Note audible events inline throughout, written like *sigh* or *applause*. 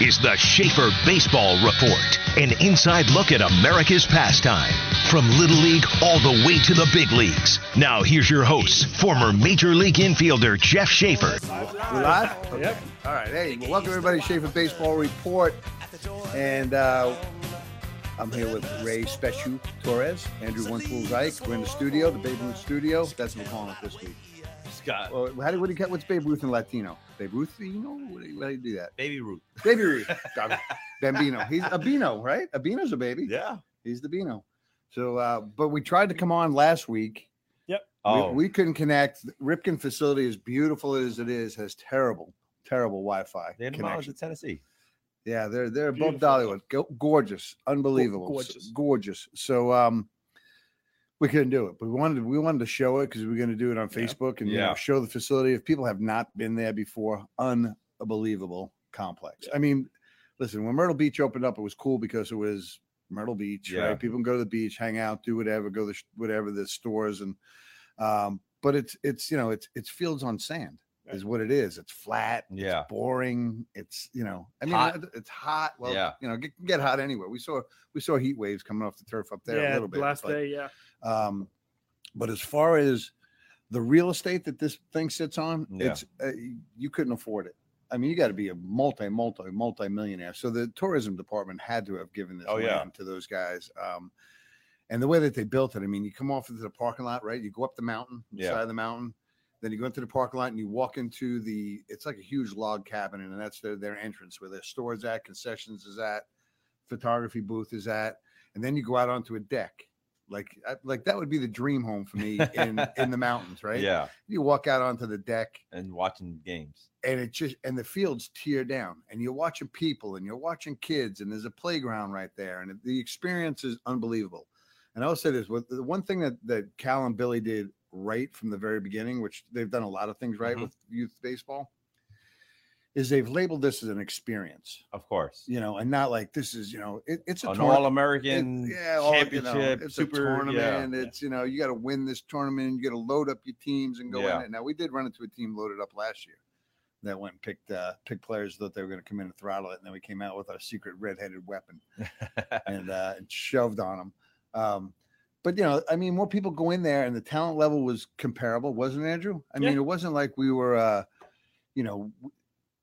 is the Schaefer Baseball Report, an inside look at America's pastime. From Little League all the way to the big leagues. Now, here's your host, former Major League infielder Jeff Schaefer. We live? Yep. All right. Hey, well, welcome everybody to Schaefer Baseball Report. And uh, I'm here with Ray Speciu Torres, Andrew One Tool Ike. We're in the studio, the Babe Ruth studio. That's what we're calling it this week. Scott. Well, how do, what do you, what's Babe Ruth in Latino? Babe Ruth, you know? What do you, how do you do that? Baby Ruth. Baby Ruth. *laughs* Bambino. He's a Bino, right? A Bino's a baby. Yeah. He's the Bino. So, uh, but we tried to come on last week. Oh, We, we couldn't connect. Ripken facility, as beautiful as it is, has terrible, terrible Wi-Fi they had a connection. to Tennessee. Yeah, they're they're above Beautiful. Dollywood. Go, gorgeous, unbelievable, gorgeous. gorgeous. So um, we couldn't do it, but we wanted we wanted to show it because we are going to do it on Yeah. Facebook and you know, show the facility. If people have not been there before, unbelievable complex. I mean, listen, when Myrtle Beach opened up, it was cool because it was Myrtle Beach, Yeah. right? People can go to the beach, hang out, do whatever, go to sh- whatever the stores and um, but it's it's you know it's it's fields on sand is what it is. It's flat Yeah. boring. It's you know, I mean, Hot. it's hot. Well, Yeah. you know, get, get hot anywhere. We saw we saw heat waves coming off the turf up there a yeah, little bit. last but, day, yeah. Um, but as far as the real estate that this thing sits on, Yeah. it's uh, you couldn't afford it. I mean, you got to be a multi, multi, multi millionaire. So the tourism department had to have given this Oh, yeah. to those guys. Um, and the way that they built it, I mean, you come off into the parking lot, right? You go up the mountain, Yeah. side of the mountain, then you go into the parking lot and you walk into the. It's like a huge log cabin, and that's their their entrance where their stores at, concessions is at, photography booth is at, and then you go out onto a deck. Like, I- like that would be the dream home for me in *laughs* in the mountains, right? Yeah. You walk out onto the deck, And watching games. and it just and the fields tear down and you're watching people and you're watching kids and there's a playground right there and the experience is unbelievable and i will say this what the one thing that that cal and billy did right from the very beginning which they've done a lot of things right Mhm. with youth baseball is they've labeled this as an experience Of course. you know and not like this is you know it, it's a An all American yeah, all, you know, championship. it's super, a tournament. Yeah. It's you know, you got to win this tournament. You got to load up your teams and go Yeah. in it. Now we did run into a team loaded up last year that went and picked uh, picked players that they were going to come in and throttle it, and then we came out with our secret red-headed weapon *laughs* and uh, and shoved on them. Um, but you know, I mean, more people go in there, and the talent level was comparable, wasn't it, Andrew? I mean, it wasn't like we were, uh, you know,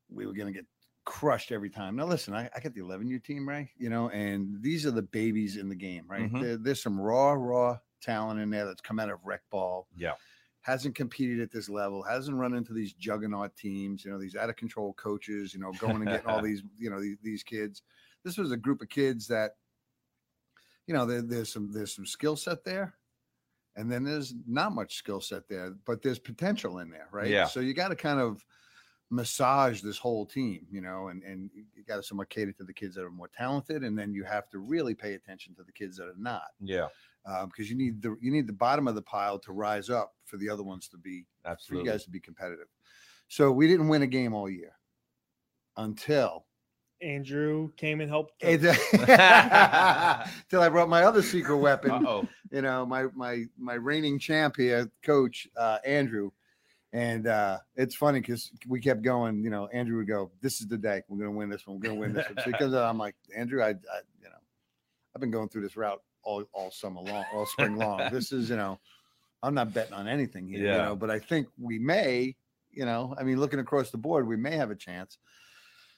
we were going to get crushed every time. Now, listen, I, I got the 11U team, right? You know, and these are the babies in the game, right? Mhm. There, there's some raw, raw talent in there that's come out of rec ball, yeah. hasn't competed at this level, hasn't run into these juggernaut teams, you know, these out of control coaches, you know, going and getting all *laughs* these, you know, these, these kids. This was a group of kids that, you know, there, there's some there's some skill set there, and then there's not much skill set there, but there's potential in there, right? Yeah. So you got to kind of massage this whole team, you know, and and you got to somewhat cater to the kids that are more talented, and then you have to really pay attention to the kids that are not, Yeah. because you need the you need the bottom of the pile to rise up for the other ones to be for you guys to be competitive. So we didn't win a game all year until Andrew came and helped. until. *laughs* *laughs* I brought my other secret weapon. Uh-oh. You know, my my my reigning champ here, Coach uh, Andrew. And uh, it's funny because we kept going. You know, Andrew would go, "This is the day. We're going to win this one. We're going to win this one." So he comes out. I'm like, Andrew, I, I, you know, I've been going through this route all all summer long, all spring long. *laughs* This is, you know, I'm not betting on anything here. You know, but I think we may. You know, I mean, looking across the board, we may have a chance.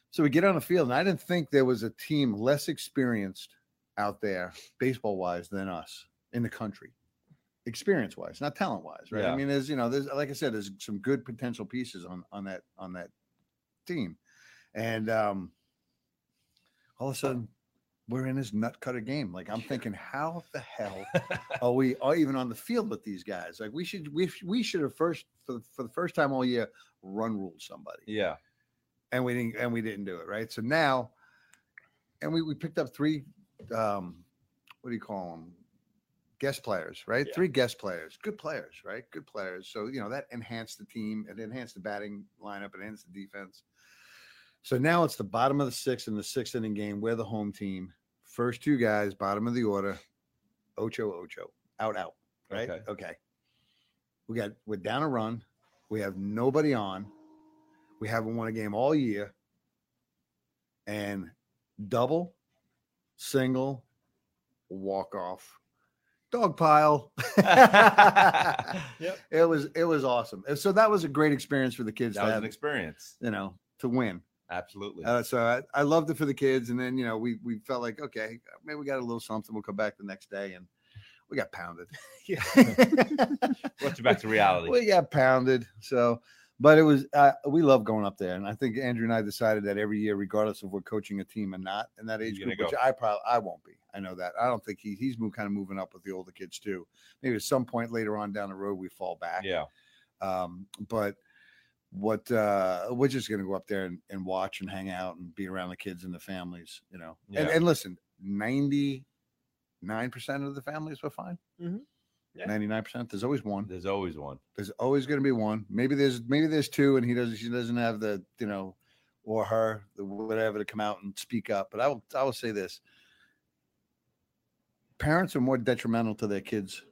So we get on the field, and I didn't think there was a team less experienced out there, baseball wise, than us in the country. Experience wise, not talent wise, right? I mean, there's you know, there's like I said, there's some good potential pieces on on that on that team, and um, all of a sudden we're in this nut cutter game. Like I'm thinking, how the hell *laughs* are we are even on the field with these guys? Like we should we we should have first for the, for the first time all year run ruled somebody yeah. and we didn't and we didn't do it right so now and we, we picked up three um what do you call them guest players right? Yeah. three guest players good players right? Good players. So you know that enhanced the team it enhanced the batting lineup it enhanced the defense. So now it's the bottom of the sixth in the sixth inning game. We're the home team. First two guys bottom of the order. Ocho ocho. Out out right? Okay. okay. We got we're down a run. We have nobody on. We haven't won a game all year. and double, single, walk off, dog pile. *laughs* Yep. It was it was awesome. And so that was a great experience for the kids that to was have, an experience. you know, to win. Absolutely. Uh, so I, I loved it for the kids. And then, you know, we we felt like, okay, maybe we got a little something. We'll come back the next day and we got pounded. *laughs* Yeah. *laughs* Brought you back to reality. we got pounded. So, but it was uh, we love going up there, and I think Andrew and I decided that every year, regardless of we're coaching a team and not in that age group, gonna which I probably I won't be. I know that. I don't think he he's move, kind of moving up with the older kids too. Maybe at some point later on down the road we fall back. yeah. Um, but what uh we're just gonna go up there and, and watch and hang out and be around the kids and the families, you know. And, Yeah. and listen, 99% of the families were fine. Mhm. Yeah. 99%. There's always one. There's always one. There's always going to be one. Maybe there's maybe there's two, and he doesn't. She doesn't have the you know, or her the whatever to come out and speak up. But I will I will say this: parents are more detrimental to their kids'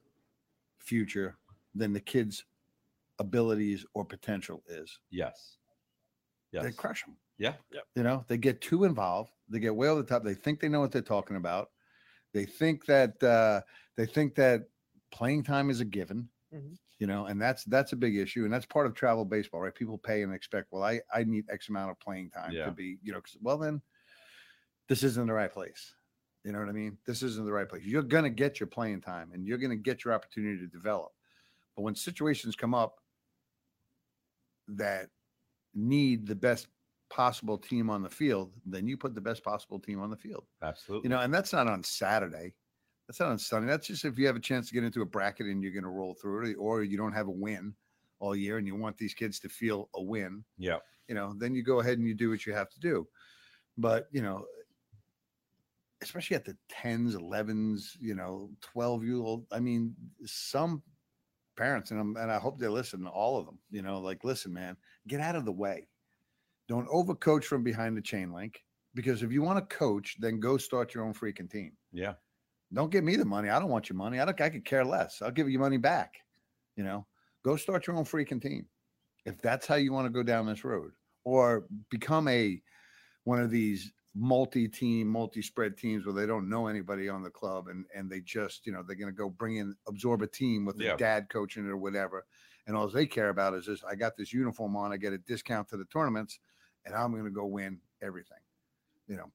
future than the kids' abilities or potential is. Yes. Yes. They crush them. yeah. You know, they get too involved. They get way over the top. They think they know what they're talking about. They think that uh, they think that playing time is a given. Mhm. You know, and that's that's a big issue, and that's part of travel baseball, right? People pay and expect, well, I I need X amount of playing time Yeah. to be, you know, 'cause- well then, this isn't the right place. You know what I mean? This isn't the right place. You're gonna get your playing time, and you're gonna get your opportunity to develop. But when situations come up that need the best possible team on the field, then you put the best possible team on the field. Absolutely. You know, and that's not on Saturday. That's not on Sunday. That's just if you have a chance to get into a bracket and you're going to roll through it, or you don't have a win all year and you want these kids to feel a win. yeah. You know, then you go ahead and you do what you have to do. But you know, especially at the tens, elevens, you know, twelve year old. I mean, some parents and I'm, and I hope they listen. All of them. You know, like listen, man, get out of the way. Don't overcoach from behind the chain link because if you want to coach, then go start your own freaking team. Yeah. Don't give me the money. I don't want your money. I don't. I could care less. I'll give you money back. You know, go start your own freaking team if that's how you want to go down this road, or become a one of these multi-team, multi-spread teams where they don't know anybody on the club and and they just you know they're going to go bring in absorb a team with Yeah. a dad coaching it or whatever, and all they care about is this: I got this uniform on, I get a discount to the tournaments, and I'm going to go win everything. You know,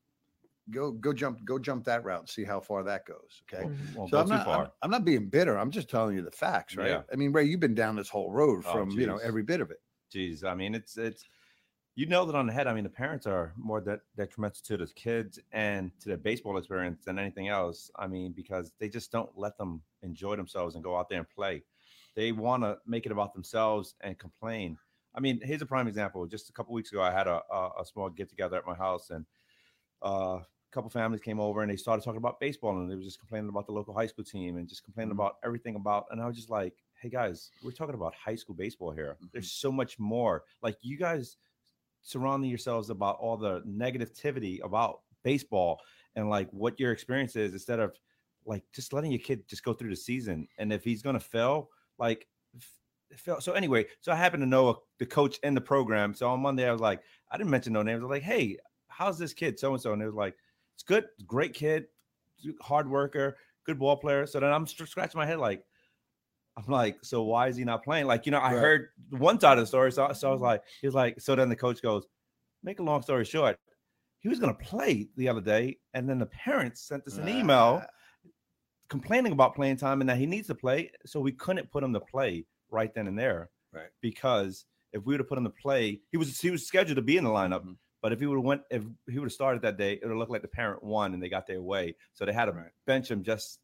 go go jump go jump that route and see how far that goes. Okay. Mhm. Won't So I'm not, I'm. I'm not being bitter. I'm just telling you the facts, right? Yeah. I mean, Ray, you've been down this whole road Oh, from you know every bit of it. Jeez, I mean, it's it's you know that on the head. I mean, the parents are more de- detrimental to the kids and to their baseball experience than anything else. I mean, because they just don't let them enjoy themselves and go out there and play. They want to make it about themselves and complain. I mean, here's a prime example. Just a couple weeks ago, I had a, a, a small get together at my house, and uh, couple families came over and they started talking about baseball, and they were just complaining about the local high school team and just complaining Mhm. about everything about. And I was just like, "Hey guys, we're talking about high school baseball here. Mhm. There's so much more. Like you guys surrounding yourselves about all the negativity about baseball and like what your experience is instead of like just letting your kid just go through the season. And if he's gonna fail, like fail. So anyway, so I happen to know a, the coach in the program. So on Monday, I was like, I didn't mention no names. I was like, hey, how's this kid? So and so, and it was like, it's good, great kid, hard worker, good ball player. So then I'm scratching my head like. I'm like, so why is he not playing? Like, you know, I Right. heard one side of the story. So, so I was like, he was like, so then the coach goes, make a long story short, he was going to play the other day. And then the parents sent us an email complaining about playing time and that he needs to play. So we couldn't put him to play right then and there. Right. Because if we would have put him to play, he was he was scheduled to be in the lineup. Mhm. But if he would have went, if he would have started that day, it would have looked like the parent won and they got their way. So they had to Right. bench him just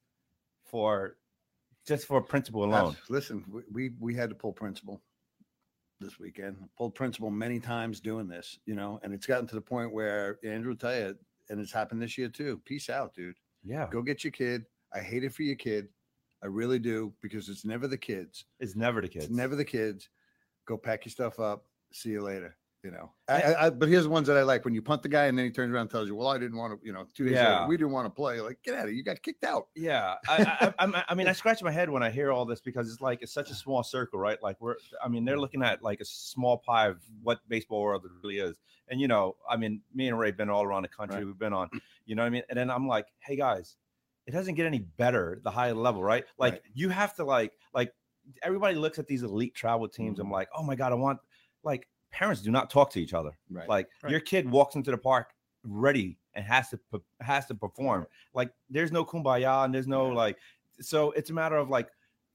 for just for principle alone. Abs- Listen, we, we we had to pull principal this weekend. Pulled principal many times doing this, you know, and it's gotten to the point where Andrew will tell you, and it's happened this year too. Peace out, dude. Yeah. Go get your kid. I hate it for your kid. I really do because it's never the kids. It's never the kids. It's never the kids. Go pack your stuff up. See you later. You know, I, I, but here's the ones that I like when you punt the guy and then he turns around and tells you, "Well, I didn't want to," you know, two days Yeah. later, we didn't want to play. Like, get out of here! You got kicked out. Yeah, I, I, I, mean, I *laughs* scratch my head when I hear all this because it's like it's such a small circle, right? Like we're, I mean, they're looking at like a small pie of what baseball world really is. And you know, I mean, me and Ray have been all around the country. Right. We've been on, you know what I mean? And then I'm like, hey guys, it doesn't get any better the higher level, right? Like Right. you have to like, like everybody looks at these elite travel teams. Mm-hmm. I'm like, oh my god, I want like parents do not talk to each other. Right. Like Right. your kid walks into the park ready and has to has to perform. Like there's no kumbaya and there's no like. So it's a matter of like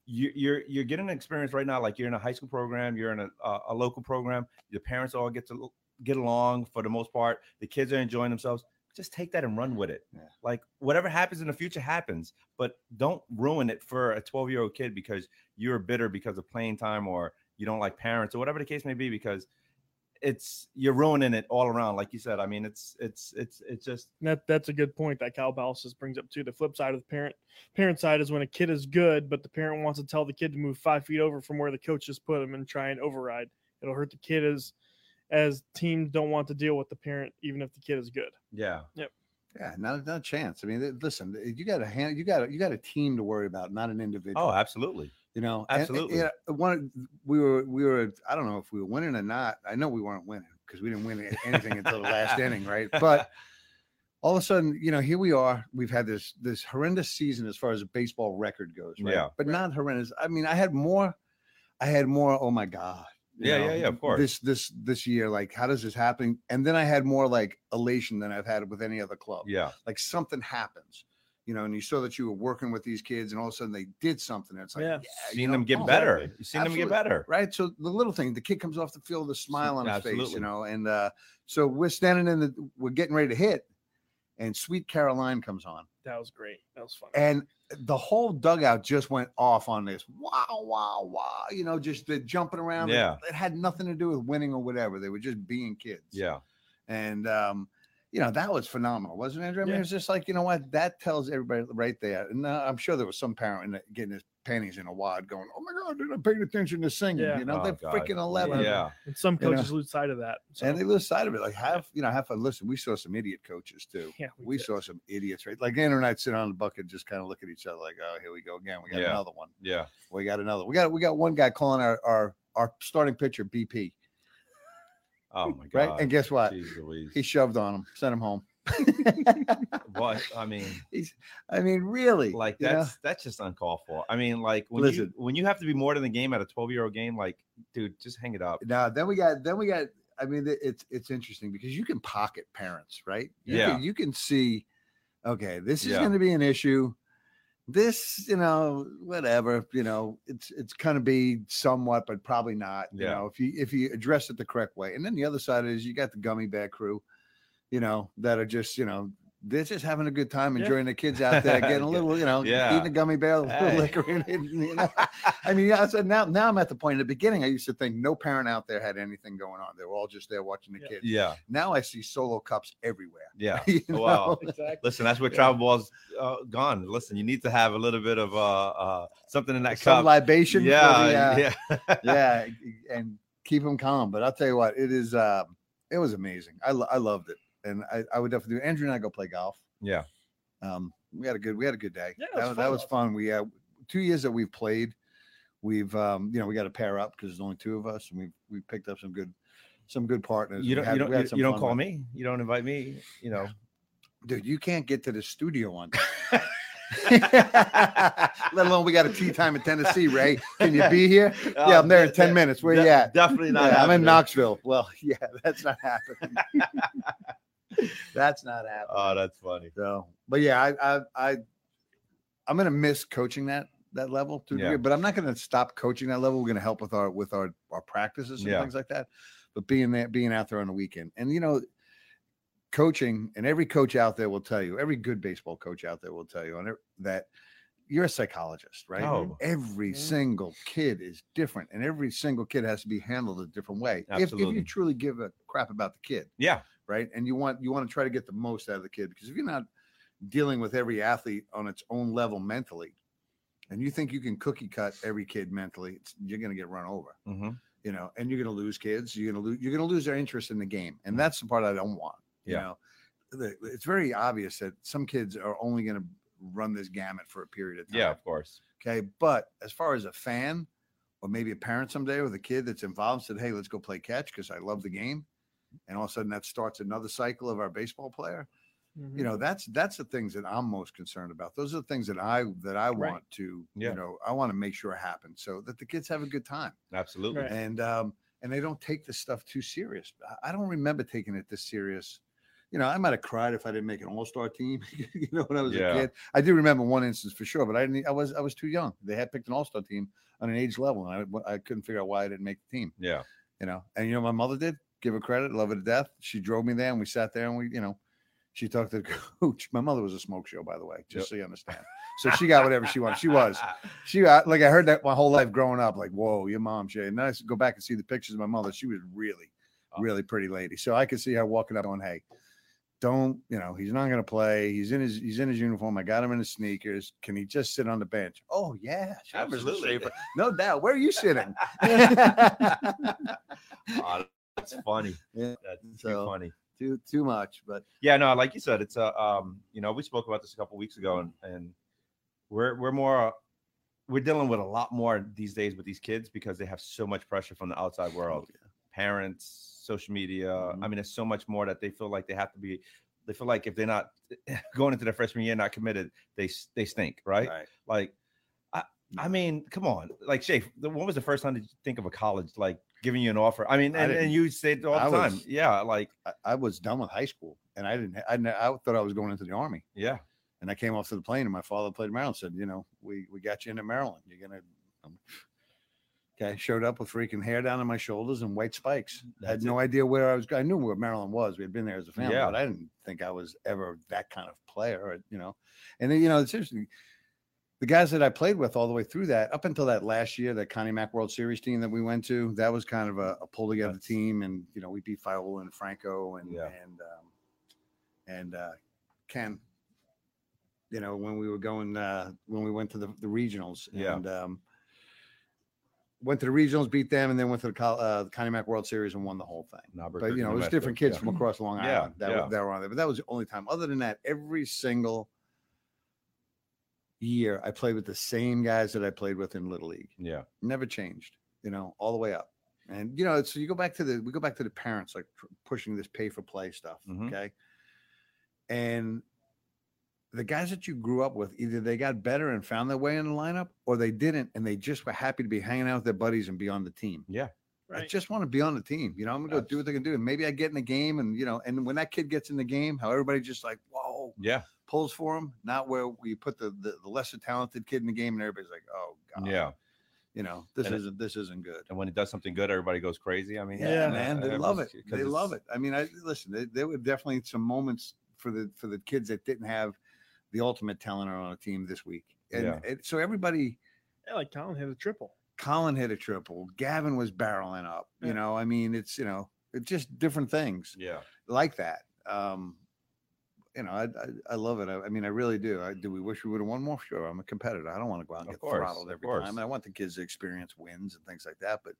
you, you're you're getting an experience right now. Like you're in a high school program, you're in a, a, a local program. The parents all get to get along for the most part. The kids are enjoying themselves. Just take that and run with it. Yeah. Like whatever happens in the future happens, but don't ruin it for a 12 year old kid because you're bitter because of playing time or you don't like parents or whatever the case may be. Because it's you're ruining it all around. Like you said, I mean, it's it's it's it's just that that's a good point that Cal Palaces brings up too. The flip side of the parent parent side is when a kid is good, but the parent wants to tell the kid to move five feet over from where the coach just put him and try and override. It'll hurt the kid as as teams don't want to deal with the parent, even if the kid is good. yeah. Yep. Yeah, not, not a chance. I mean, listen, you got a hand, you got a, you got a team to worry about, not an individual. Oh, absolutely. You know, and- and, absolutely. you know, one, we were, we were, I don't know if we were winning or not. I know we weren't winning because we didn't win anything until the last inning, right? But *laughs* all of a sudden, you know, here we are. We've had this this horrendous season as far as a baseball record goes, right? Yeah. But not horrendous. I mean, I had more. I had more. Oh my god. Yeah, yeah, yeah, of course. This this this year, like, how does this happen? And then I had more like elation than I've had with any other club yeah. like something happens, you know, and you saw that you were working with these kids, and all of a sudden they did something. It's like, Yeah. yeah, you Seen know, them get oh, better. exactly. You've seen them get better. right? So the little thing, the kid comes off the field with a smile on his face, you know, and uh, so we're standing in the, we're getting ready to hit, and Sweet Caroline comes on, That was great. That was fun. and the whole dugout just went off on this. Wow, wow, wow! You know, just the jumping around. It- Yeah. it had nothing to do with winning or whatever. They were just being kids. Yeah. And um, you know, that was phenomenal, wasn't it, Andrew? I mean, Yeah. it's just like, you know what, that tells everybody right there. And uh, I'm sure there was some parent in the, getting his panties in a wad going, Oh my god, they're not paying attention to singing. Yeah. You know, Oh, they're God. freaking 11. Yeah. and some you know, coaches lose sight of that. So, And they lose sight of it. Like, have you know, have fun. Listen, we saw some idiot coaches too. yeah, We did. saw some idiots, right? Like Andrew and I sit on the bucket, just kind of look at each other, like, "Oh, here we go again. We got Yeah. another one. Yeah. We got another. We got we got one guy calling our our our starting pitcher BP, Oh my god! right? And guess what? Jeez He shoved on him, sent him home. what I mean, *laughs* He's, I mean, really, like you know? that's that's just uncalled for. I mean, like when you Listen. when you have to be more than the game at a 12 year old game, like, dude, just hang it up. Now, then we got, then we got. I mean, it's it's interesting because you can pocket parents, right? You Yeah. Can, you can see, okay, this is Yeah. going to be an issue. This, you know, whatever, you know, it's it's going to be somewhat, but probably not. You Yeah. know, if you if you address it the correct way, and then the other side is you got the gummy bear crew, you know, that are just, you know. They're just having a good time, Yeah. enjoying the kids out there, getting a *laughs* little, you know, Yeah. eating a gummy bear, a little Hey. liquor in it. You know? I mean, yeah, I said now, now I'm at the point in the beginning. I used to think no parent out there had anything going on. They were all just there watching the Yeah. kids. Yeah. Now I see solo cups everywhere. Yeah. *laughs* You Wow. exactly. Listen, that's where Yeah. travel ball's uh, gone. Listen, you need to have a little bit of uh, uh something in that Some cup. libation. Yeah, the, uh, yeah. *laughs* yeah, and keep them calm. But I'll tell you what, it is. Uh, it was amazing. I, lo- I loved it, and I, I would definitely do. Andrew and I go play golf. Yeah. Um, we had a good we had a good day. Yeah, that, was was- that fun. was fun. We uh, two years that we've played, we've um, you know we got to pair up because there's only two of us, and we we picked up some good some good partners. You don't had- you don't you, you don't call with- me. You don't invite me. You know. dude. You can't get to the studio on. *laughs* *laughs* Let alone we got a tea time in Tennessee, Ray. Can you be *laughs* here? Yeah, I'm there in 10 minutes. Where you at? Definitely not. Yeah, I'm in. Knoxville. Well, yeah, that's not happening. *laughs* that's not happening. Oh, that's funny. So, but yeah, I, I, I, I'm gonna miss coaching that that level to Yeah. degree, but I'm not gonna stop coaching that level. We're gonna help with our with our our practices and Yeah. things like that. But being there, being out there on the weekend, and you know, coaching, and every coach out there will tell you, every good baseball coach out there will tell you, on it, that you're a psychologist, right? Oh. Every Mhm. single kid is different, and every single kid has to be handled a different way. If, if you truly give a crap about the kid, Yeah. Right? And you want you want to try to get the most out of the kid because if you're not dealing with every athlete on its own level mentally, and you think you can cookie cut every kid mentally, it's, you're going to get run over. hmm you know, and you're going to lose kids. You're going to lose. You're going to lose their interest in the game, and that's the part I don't want. You Yeah. know, the, it's very obvious that some kids are only going to run this gamut for a period of time. Yeah, of course. Okay. But as far as a fan or maybe a parent someday with a kid that's involved said, Hey, let's go play catch because I love the game. And all of a sudden that starts another cycle of our baseball player. Mhm. You know, that's that's the things that I'm most concerned about. Those are the things that I that I Right. want to, Yeah. you know, I want to make sure happen so that the kids have a good time. Absolutely. Right. And um and they don't take this stuff too serious. I- I don't remember taking it this serious. You know, I might have cried if I didn't make an all-star team. *laughs* you know, when I was Yeah. a kid, I do remember one instance for sure, but I didn't. I was I was too young. They had picked an all-star team on an age level, and I I couldn't figure out why I didn't make the team. Yeah. You know, and you know, my mother did. Give her credit, love her to death. She drove me there, and we sat there, and we, you know, she talked to the *laughs* coach. My mother was a smoke show, by the way, just Yep. so you understand. So she got whatever she wanted. She was *laughs* she I- like I heard that my whole life growing up, like, whoa, your mom, she and then I go back and see the pictures of my mother. She was really, Oh. really pretty lady. So I could see her walking up going, Hey, don't, you know, he's not gonna play. He's in his he's in his uniform. I got him in his sneakers. Can he just sit on the bench? Oh yeah. Absolutely. No doubt. Where are you sitting? *laughs* Oh, that's funny. Yeah, That's too so- funny. too too much, but Yeah, no, like you said, it's a um, you know, we spoke about this a couple weeks ago, and and we're we're more we're dealing with a lot more these days with these kids because they have so much pressure from the outside world, parents, social media. Mhm. I mean, there's so much more that they feel like they have to be. They feel like if they're not *laughs* going into their freshman year not committed, they they stink, right? Like, I I mean, come on, like Shay, when was the first time did you think of a college like giving you an offer? I mean, and, didn't- and you say it all the I time, was- yeah, like I, I was done with high school, and I didn't. I, I thought I was going into the army. yeah, And I came off to the plane, and my father played in Maryland. Said, you know, we we got you into Maryland. You're gonna. Um, okay, showed up with freaking hair down on my shoulders and white spikes. I had That's no idea where I was. I knew where Maryland was. We had been there as a family, Yeah. but I didn't think I was ever that kind of player. Or, you know, and then you know, it's interesting. The guys that I played with all the way through that, up until that last year, that Connie Mack World Series team that we went to, that was kind of a, a pull together That's- team, and you know, we beat Fiola and Franco and Yeah. and um, and uh, Ken you know, when we were going uh when we went to the, the regionals Yeah. and um went to the regionals, beat them, and then went to the uh, the Connie Mack World Series and won the whole thing. But you know, it was different kids from across Long Yeah, Island that, yeah. were, that were on there. But that was the only time. Other than that, every single year I played with the same guys that I played with in Little League. Yeah, Never changed, you know, all the way up. And you know, so you go back to the we go back to the parents like tr- pushing this pay for play stuff. Mhm. Okay. And the guys that you grew up with, either they got better and found their way in the lineup, or they didn't, and they just were happy to be hanging out with their buddies and be on the team. Yeah. I just want to be on the team. You know, I'm gonna go do what they can do, and maybe I get in the game, and you know, and when that kid gets in the game, how everybody just like whoa yeah, pulls for him, not where we put the the, the lesser talented kid in the game, and everybody's like, oh god, yeah. you know, this And it- isn't this isn't good. And when it does something good, everybody goes crazy. I mean, Yeah, Yeah. man, they love it. They love it. I mean, I listen. There, there were definitely some moments for the for the kids that didn't have the ultimate talent on a team this week, and Yeah. it, so everybody. Yeah, like Colin hit a triple. Colin hit a triple. Gavin was barreling up. You know, I mean, it's you know, it's just different things Yeah, like that. Um, you know, I, I I love it. I, I mean, I really do. I, do we wish we would have won more? Sure, I'm a competitor. I don't want to go out and Of get course, throttled every course. time. I want the kids to experience wins and things like that. But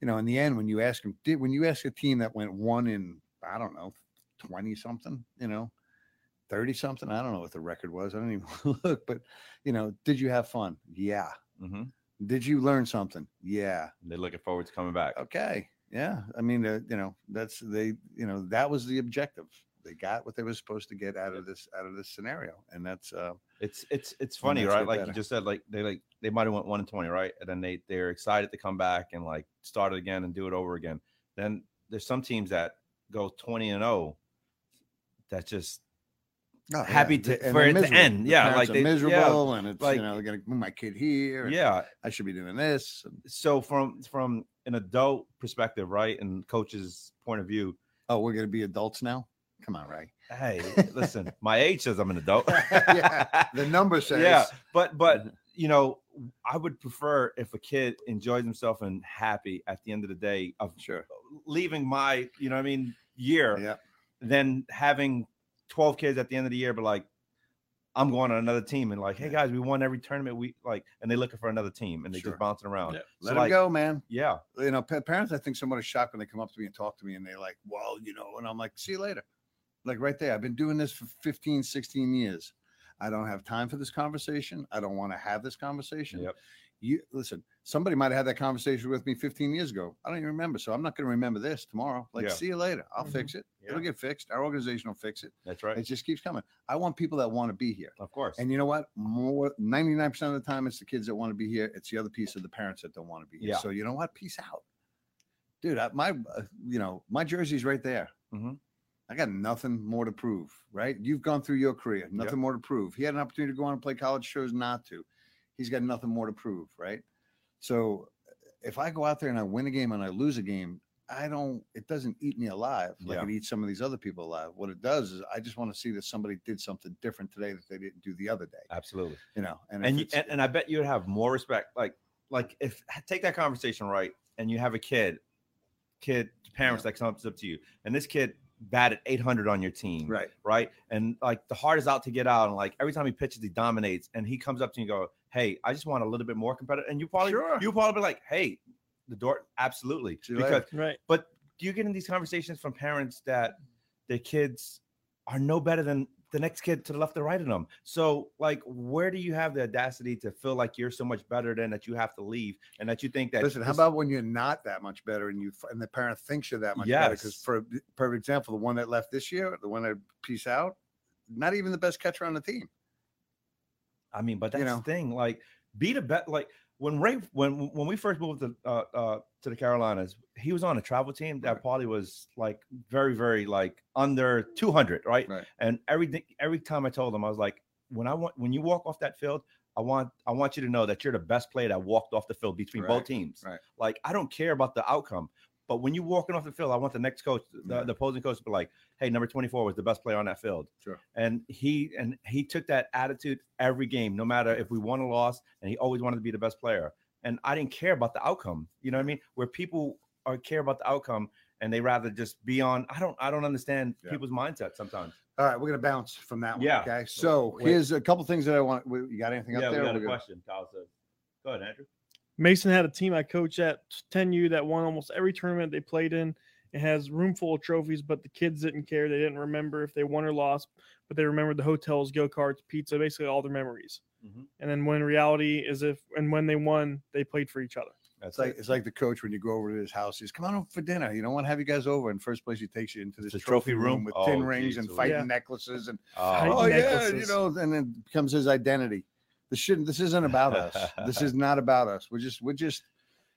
you know, in the end, when you ask them, did when you ask a team that went one in, I don't know, twenty something, you know, thirty something, I don't know what the record was. I don't even *laughs* look. But you know, did you have fun? Yeah. hmm Did you learn something? Yeah. they're looking forward to coming back. Okay. Yeah. I mean, uh, you know, that's they, you know, that was the objective. They got what they were supposed to get out of this out of this scenario, and that's uh, It's it's it's funny, right? Like better. you just said, like they like they might have went one and twenty, right? And then they they're excited to come back and like start it again and do it over again. Then there's some teams that go twenty and zero. That just oh, Happy to- and for it to end. The Yeah, like they- yeah, miserable, and it's like- you know they're gonna move my kid here. yeah. I should be doing this. So from from an adult perspective, right, and coach's point of view, oh, we're gonna be adults now. Come on, Ray. hey, listen, my age says I'm an adult. *laughs* Yeah, The number *laughs* says, yeah, but but uh-huh. you know, I would prefer if a kid enjoys himself and happy at the end of the day of sure. leaving my, you know, what I mean, year, Yeah. than having 12 kids at the end of the year, but like, I'm going on another team and like, hey guys, we won every tournament. We like, and they're looking for another team and they Sure. just bouncing around. Yeah. So, Let them like, go, man. Yeah, You know, pa- parents, I think somebody's shocked when they come up to me and talk to me and they're like, well, you know, and I'm like, see you later. Like right there. I've been doing this for 15, 16 years. I don't have time for this conversation. I don't want to have this conversation. Yep. You listen, somebody might have had that conversation with me 15 years ago. I don't even remember. So I'm not going to remember this tomorrow. Like, Yeah. see you later. I'll Mhm. fix it. It'll get fixed. Our organization will fix it. that's right. It just keeps coming. I want people that want to be here. of course. And you know what? More 99% of the time, it's the kids that want to be here. It's the other piece of the parents that don't want to be here. Yeah. So you know what? Peace out, dude. I, my, uh, you know, my jersey's right there. Mhm. I got nothing more to prove. Right? You've gone through your career. Nothing more to prove. He had an opportunity to go on and play college, chose not to. He's got nothing more to prove. Right? So if I go out there and I win a game and I lose a game, I don't. It doesn't eat me alive like Yeah. it eats some of these other people alive. What it does is I just want to see that somebody did something different today that they didn't do the other day Absolutely. you know, and, and you, and, and I bet you would have more respect. Like, like if take that conversation right, and you have a kid, kid parents that comes up to you, and this kid batted 800 on your team, right, right? And like the heart is out to get out, and like every time he pitches, he dominates, and he comes up to you and go, "Hey, I just want a little bit more competitive." And you probably Sure. you probably be like, "Hey, the door, absolutely," See you later. because Right. but do you get in these conversations from parents that their kids are no better than the next kid to the left or right of them? So, like, where do you have the audacity to feel like you're so much better than that you have to leave and that you think that? listen, how about when you're not that much better and you and the parent thinks you're that much better? Because Yes. for perfect example, the one that left this year, the one that peace out, not even the best catcher on the team. I mean, but that's you know? the thing. Like, be the best. Like when Ray, when when we first moved to uh, uh to the Carolinas, he was on a travel team that Right. probably was like very very like under 200, right? Right. And every every time I told him, I was like, when I want when you walk off that field. I want I want you to know that you're the best player that walked off the field between both teams. right. Like I don't care about the outcome, but when you're walking off the field, I want the next coach, the, Yeah. the opposing coach, to be like, "Hey, number 24 was the best player on that field." Sure. And he and he took that attitude every game, no matter if we won or lost, and he always wanted to be the best player. And I didn't care about the outcome. You know what I mean? Where people are care about the outcome and they rather just be on. I don't. I don't understand Yeah. people's mindset sometimes. All right, we're gonna bounce from that one. Yeah. Okay. So Wait. here's a couple things that I want. You got anything up yeah, there? we got a gonna- question. Kyle says, "Go ahead, Andrew." Mason had a team I coach at 10U that won almost every tournament they played in. It has room full of trophies, but the kids didn't care. They didn't remember if they won or lost, but they remembered the hotels, go karts, pizza, basically all their memories. Mhm. And then when reality is if and when they won, they played for each other. That's It's like it. it's like the coach when you go over to his house. He's come on over for dinner. You don't want to have you guys over. And first place he takes you into this trophy, trophy room, room? with Oh, tin rings geez, and Phiten Yeah. necklaces and Phiten Oh, oh yeah, you know, and it becomes his identity. This shouldn't. This isn't about us. this is *laughs* not about us. We're just. We're just.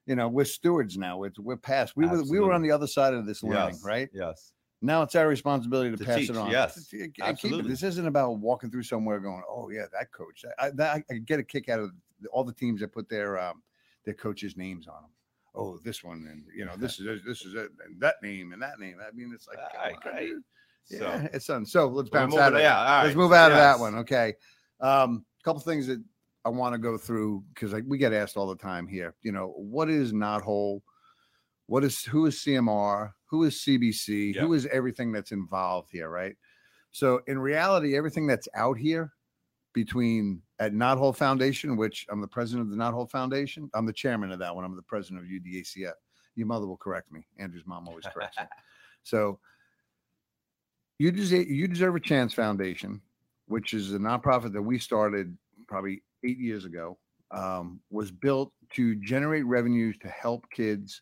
You know, we're stewards now. It's, we're past. We were. We were on the other side of this learning, yes, right? Yes. Now it's our responsibility to, To pass teach, it on. yes, To- to- keep it. absolutely. This isn't about walking through somewhere going, "Oh yeah, that coach." I, that, I get a kick out of all the teams that put their um, their coaches' names on them. Oh, this one, and you know, this *laughs* is this is it, and that name and that name. I mean, it's like, come Right, on, right. dude. So, yeah, it's done. So let's bounce out of yeah. Let's move out of that one. Okay. Um, couple things that I want to go through because like we get asked all the time here. You know, what is Knothole? What is who is CMR? Who is CBC? Who is everything that's involved here, right? So in reality, everything that's out here between at Knothole Foundation, which I'm the president of the Knothole Foundation. I'm the chairman of that one. I'm the president of UDACF. Your mother will correct me. Andrew's mom always corrects me. *laughs* So you deserve, you deserve a chance foundation which is a nonprofit that we started probably eight years ago um, was built to generate revenues to help kids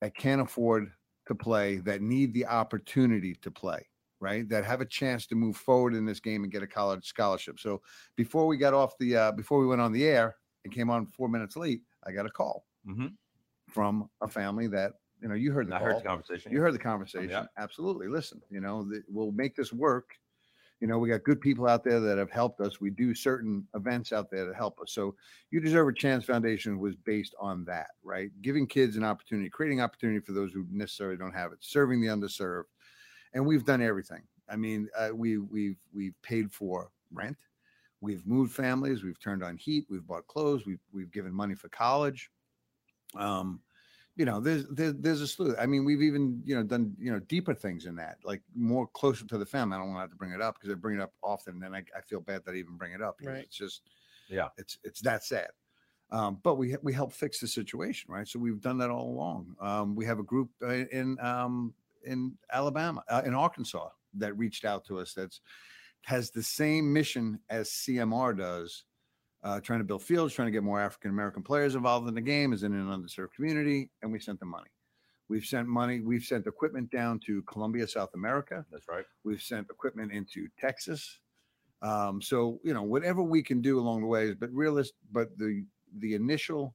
that can't afford to play that need the opportunity to play right that have a chance to move forward in this game and get a college scholarship so before we got off the uh, before we went on the air and came on four minutes late i got a call Mhm. from a family that you know you heard the I call. heard the conversation. You heard the conversation. yeah. Absolutely. Listen, you know, th- we'll make this work. You know, we got good people out there that have helped us. We do certain events out there to help us. So, You Deserve a Chance Foundation was based on that, right? Giving kids an opportunity, creating opportunity for those who necessarily don't have it, serving the underserved, and we've done everything. I mean, uh, we we've we've paid for rent, we've moved families, we've turned on heat, we've bought clothes, we've we've given money for college. Um, you know, there's, there's there's a slew. I mean, we've even you know done you know deeper things in that, like more closer to the family. I don't want to have to bring it up because I bring it up often, and then I, I feel bad that I even bring it up. Right. It's just Yeah. it's it's that sad. Um, but we we help fix the situation, right? So we've done that all along. Um, we have a group uh, in um, in Alabama, uh, in Arkansas, that reached out to us. That's has the same mission as CMR does, uh, trying to build fields, trying to get more African American players involved in the game, is in an underserved community, and we sent them money. We've sent money. We've sent equipment down to Colombia, South America. That's right. We've sent equipment into Texas. Um, so you know whatever we can do along the way, but realist. But the the initial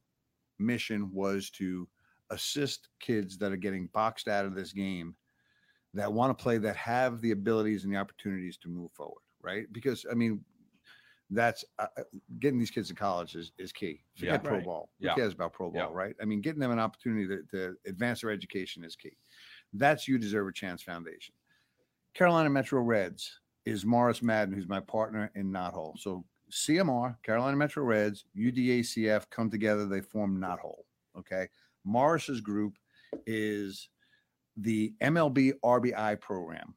mission was to assist kids that are getting boxed out of this game that want to play that have the abilities and the opportunities to move forward right because i mean that's uh, uh, getting these kids to college is, is key Yeah. pro Right. ball Yeah. who cares about pro Yeah. ball right i mean getting them an opportunity to, to advance their education is key that's you deserve a chance foundation carolina metro reds is morris madden who's my partner in knothole so cmr carolina metro reds udacf come together they form knothole okay morris's group is the mlb rbi program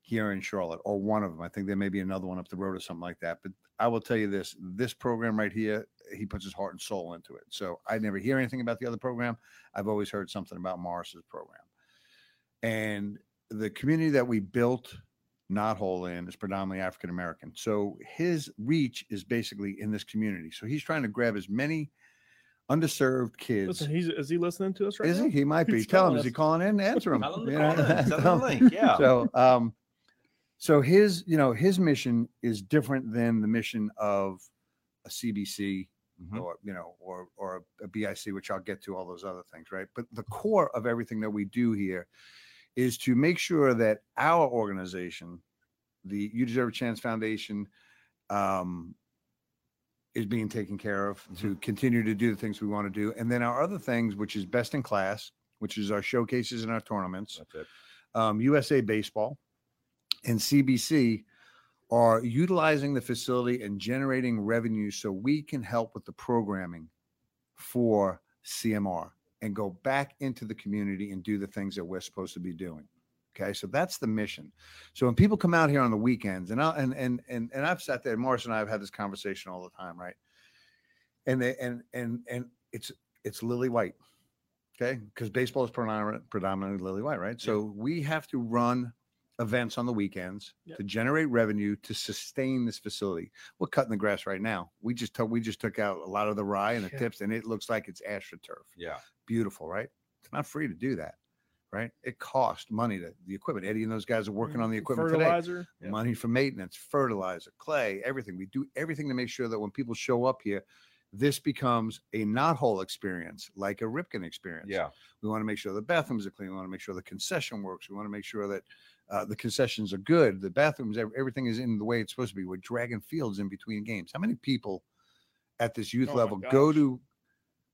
here in charlotte or one of them i think there may be another one up the road or something like that but i will tell you this this program right here he puts his heart and soul into it so i never hear anything about the other program i've always heard something about morris's program and the community that we built Knothole in is predominantly African American. So his reach is basically in this community. So he's trying to grab as many underserved kids. Listen, he's is he listening to us right is now? he? He might *laughs* be. He's Tell him. calling Is he calling in? Answer him. Tell him to call in, send him the *laughs* link, yeah. So, um, so his, you know, his mission is different than the mission of a CBC Mhm. or you know, or or a BIC, which I'll get to all those other things, right? But the core of everything that we do here is to make sure that our organization, the You Deserve a Chance Foundation, um, is being taken care of to continue to do the things we want to do, and then our other things, which is best in class, which is our showcases and our tournaments, That's it. um, USA Baseball, and CBC are utilizing the facility and generating revenue so we can help with the programming for CMR and go back into the community and do the things that we're supposed to be doing. Okay, so that's the mission. So when people come out here on the weekends, and I and and and and I've sat there, Morris and I have had this conversation all the time, right? And they and and and it's it's lily white, okay? Because baseball is predominantly lily white, right? So we have to run events on the weekends Yep. to generate revenue to sustain this facility. We're cutting the grass right now. We just took we just took out a lot of the rye and the Yeah. tips, and it looks like it's astroturf Yeah. beautiful, right? It's not free to do that, right? It costs money to the equipment. Eddie and those guys are working mm, on the equipment today. fertilizer. Yeah. Money for maintenance, fertilizer, clay, everything. We do everything to make sure that when people show up here, this becomes a Knothole experience, like a Ripken experience. Yeah. We want to make sure the bathrooms are clean. We want to make sure the concession works. We want to make sure that uh, the concessions are good. The bathrooms, everything is in the way it's supposed to be. We're dragging fields in between games. How many people at this youth Oh level go to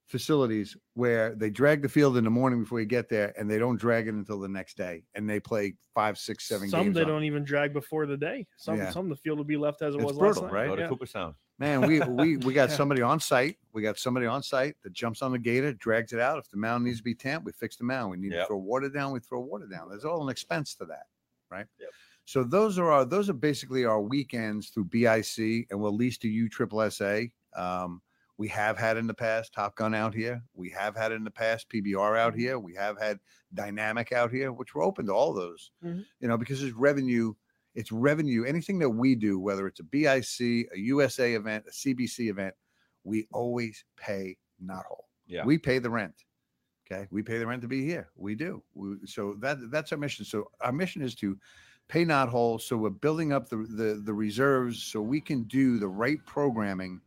facilities where they drag the field in the morning before you get there and they don't drag it until the next day and they play five, six, seven Some games? Some they on don't even drag before the day. Some Yeah. some of the field will be left as it It's was brutal, last night. right? Go to Yeah. Cooperstown. Man, we we we got *laughs* Yeah. somebody on site. We got somebody on site that jumps on the gator, drags it out. If the mound needs to be tamped, we fix the mound. We need Yep. to throw water down, we throw water down. There's all an expense to that, right? Yep. So those are our those are basically our weekends through BIC and we'll lease to USSSA. Um, we have had in the past Top Gun out here. We have had in the past PBR out Mm-hmm. here. We have had Dynamic out here, which we're open to all those. Mhm. You know, because it's revenue. It's revenue. Anything that we do, whether it's a BIC, a USA event, a CBC event, we always pay Knothole. Yeah. We pay the rent. Okay. We pay the rent to be here. We do. We, so that that's our mission. So our mission is to pay Knothole. So we're building up the, the the reserves so we can do the right programming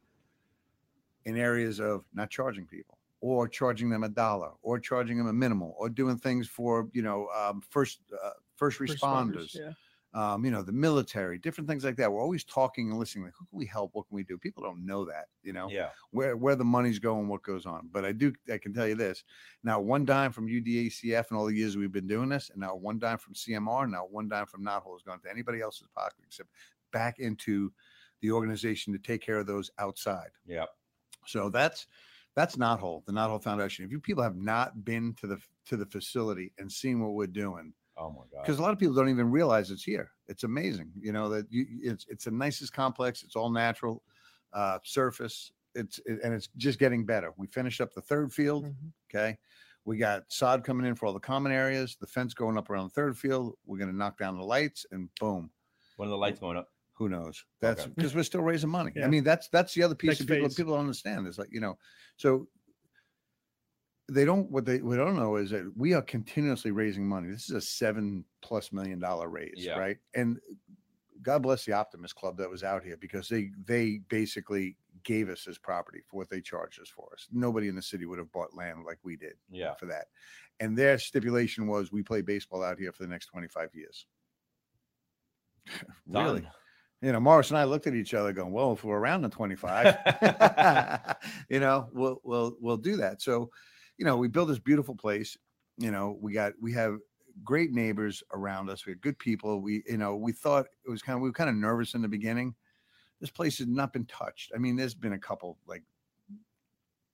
in areas of not charging people or charging them a dollar or charging them a minimal or doing things for you know um, first uh, first responders Yeah. Um, you know, the military, different things like that. We're always talking and listening. Like, who can we help? What can we do? People don't know that, you know, Yeah. where where the money's going, what goes on. But I do, I can tell you this: Now, one dime from UDACF and all the years we've been doing this, and now one dime from CMR, now one dime from Knothole has gone to anybody else's pocket except back into the organization to take care of those outside. Yeah. So that's That's Knothole. The Knothole foundation. If you people have not been to the to the facility and seen what we're doing, Oh my god. because a lot of people don't even realize it's here. It's amazing, you know that you, it's it's the nicest complex. It's all natural uh, surface. It's it, and it's just getting better. We finished up the third field. Mhm. Okay, we got sod coming in for all the common areas. The fence going up around the third field. We're going to knock down the lights and boom. When are the lights going up? Who knows? That's Okay. because we're still raising money. Yeah. I mean, that's that's the other piece Next that people phase. people don't understand. Is like you know, so they don't what they what they don't know is that we are continuously raising money. This is a seven plus million dollar raise, Yeah. right? And God bless the Optimist Club that was out here because they they basically gave us this property for what they charged us for us. Nobody in the city would have bought land like we did Yeah. for that. And their stipulation was we play baseball out here for the next 25 years. *laughs* really? You know, Morris and I looked at each other going, well, if we're around the 25, *laughs* *laughs* you know, we'll we'll we'll do that. So, you know, we built this beautiful place. You know, we got we have great neighbors around us. We have good people. We, you know, we thought it was kind of we were kind of nervous in the beginning. This place has not been touched. I mean, there's been a couple like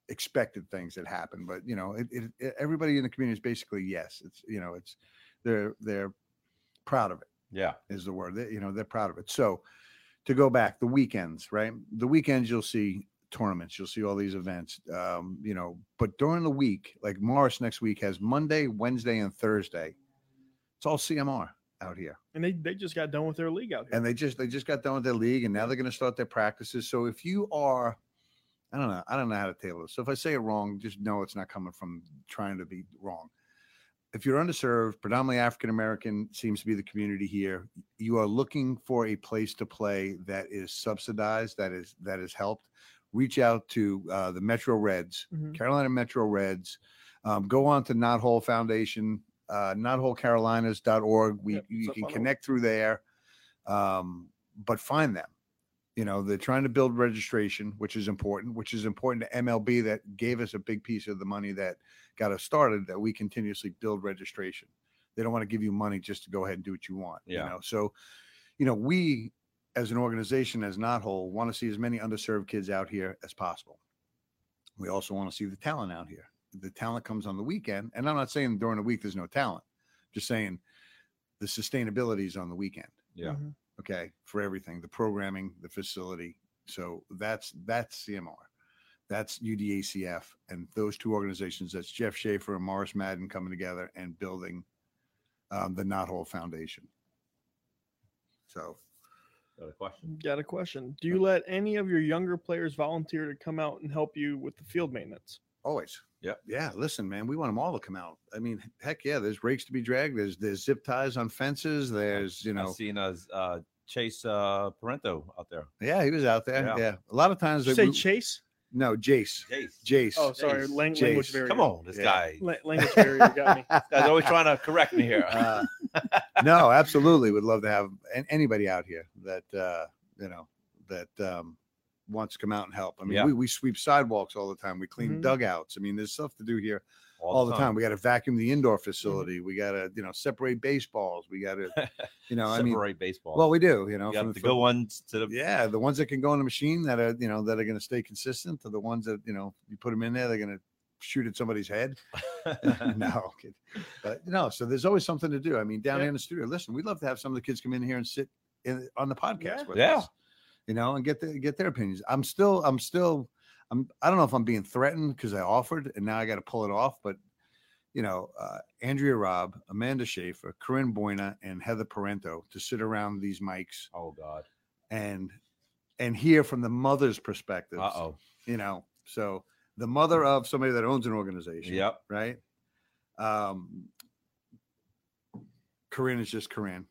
expected things that happen, but you know, it, it, it- everybody in the community is basically yes. It's you know, it's they're they're proud of it Yeah. is the word. They, you know, they're proud of it. So to go back, the weekends, right? The weekends you'll see tournaments, you'll see all these events. Um, you know, but during the week, like Morris next week has Monday, Wednesday, and Thursday. It's all CMR out here. And they, they just got done with their league out here. And they just they just got done with their league and now they're gonna start their practices. So if you are I don't know, I don't know how to tailor this. So if I say it wrong, just know it's not coming from trying to be wrong. If you're underserved, predominantly African American seems to be the community here. You are looking for a place to play that is subsidized, that is that is helped. Reach out to uh, the Metro Reds, Mhm. Carolina Metro Reds. Um, go on to Knothole Foundation, uh, knotholecarolinas.org. We Yep, you can connect through there, um, but find them. You know, they're trying to build registration, which is important, which is important to MLB that gave us a big piece of the money that got us started, that we continuously build registration. They don't want to give you money just to go ahead and do what you want. Yeah. You know, so, you know, we as an organization, as Knothole, want to see as many underserved kids out here as possible. We also want to see the talent out here. The talent comes on the weekend. And I'm not saying during the week there's no talent, just saying the sustainability is on the weekend Yeah. Mhm. okay for everything the programming the facility so that's that's cmr that's udacf and those two organizations that's jeff schaefer and morris madden coming together and building um, the Knothole foundation so Got a question? Got a question. Do you let any of your younger players volunteer to come out and help you with the field maintenance? always Yeah. yeah listen man we want them all to come out i mean heck yeah there's rakes to be dragged there's there's zip ties on fences there's you know I've seen us uh, Chase uh, Parento out there. yeah he was out there Yeah. yeah, a lot of times Did you they- say we- Chase? No jace Chase. jace Oh, sorry. Jace. Lang- Jace. language barrier. Come on, this Yeah. guy. La- language barrier got me. *laughs* This guy's always trying to correct me here. Uh, no, absolutely. Would love to have anybody out here that uh, you know that um, wants to come out and help. I mean, Yeah. we, we sweep sidewalks all the time. We clean Mhm. dugouts. I mean, there's stuff to do here all, the time. We got to vacuum the indoor mm-hmm. facility. We got to you know separate baseballs. We got to *laughs* you know. I mean, Separate baseball. well, we do. You know, you from the good ones to the Yeah, the ones that can go in the machine that are you know that are going to stay consistent to the ones that you know you put them in there, they're going to shoot at somebody's head. *laughs* no, kid. but no. So there's always something to do. I mean, down Yeah. here in the studio, listen, we'd love to have some of the kids come in here and sit in on the podcast Yeah. with Yeah. us, you know, and get the, get their opinions. I'm still, I'm still, I'm, I don't know if I'm being threatened because I offered and now I got to pull it off, but you know, uh, Andrea Robb, Amanda Schaefer, Corinne Boyna, and Heather Parento to sit around these mics oh God. and and hear from the mother's perspective. Uh oh. You know, so the mother of somebody that owns an organization Yep. right? Um, Corinne is just Corinne.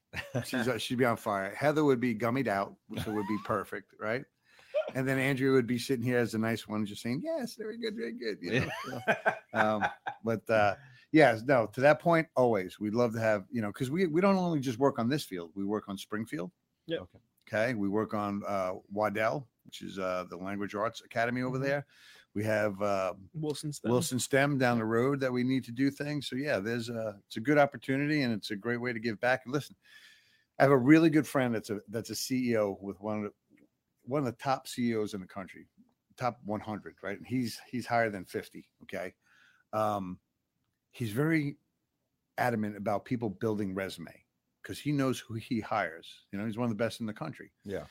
She's uh, she'd be on fire. Heather would be gummied out, so would be perfect, right? And then Andrea would be sitting here as a nice one, just saying, "Yes, very good, very good." You know? so, um, but uh, yes, no. To that point, always we'd love to have you know because we we don't only just work on this field, we work on Springfield. Yep. Okay. Okay, we work on uh, Waddell, which is uh, the Language Arts Academy over Mhm. there. We have uh, Wilson Stem. Wilson STEM down the road that we need to do things. So yeah, there's a it's a good opportunity and it's a great way to give back. And listen, I have a really good friend that's a that's a CEO with one of the one of the top CEOs in the country, top 100, right? And he's he's higher than 50. Okay, um, he's very adamant about people building resume because he knows who he hires. You know, he's one of the best in the country. Yeah.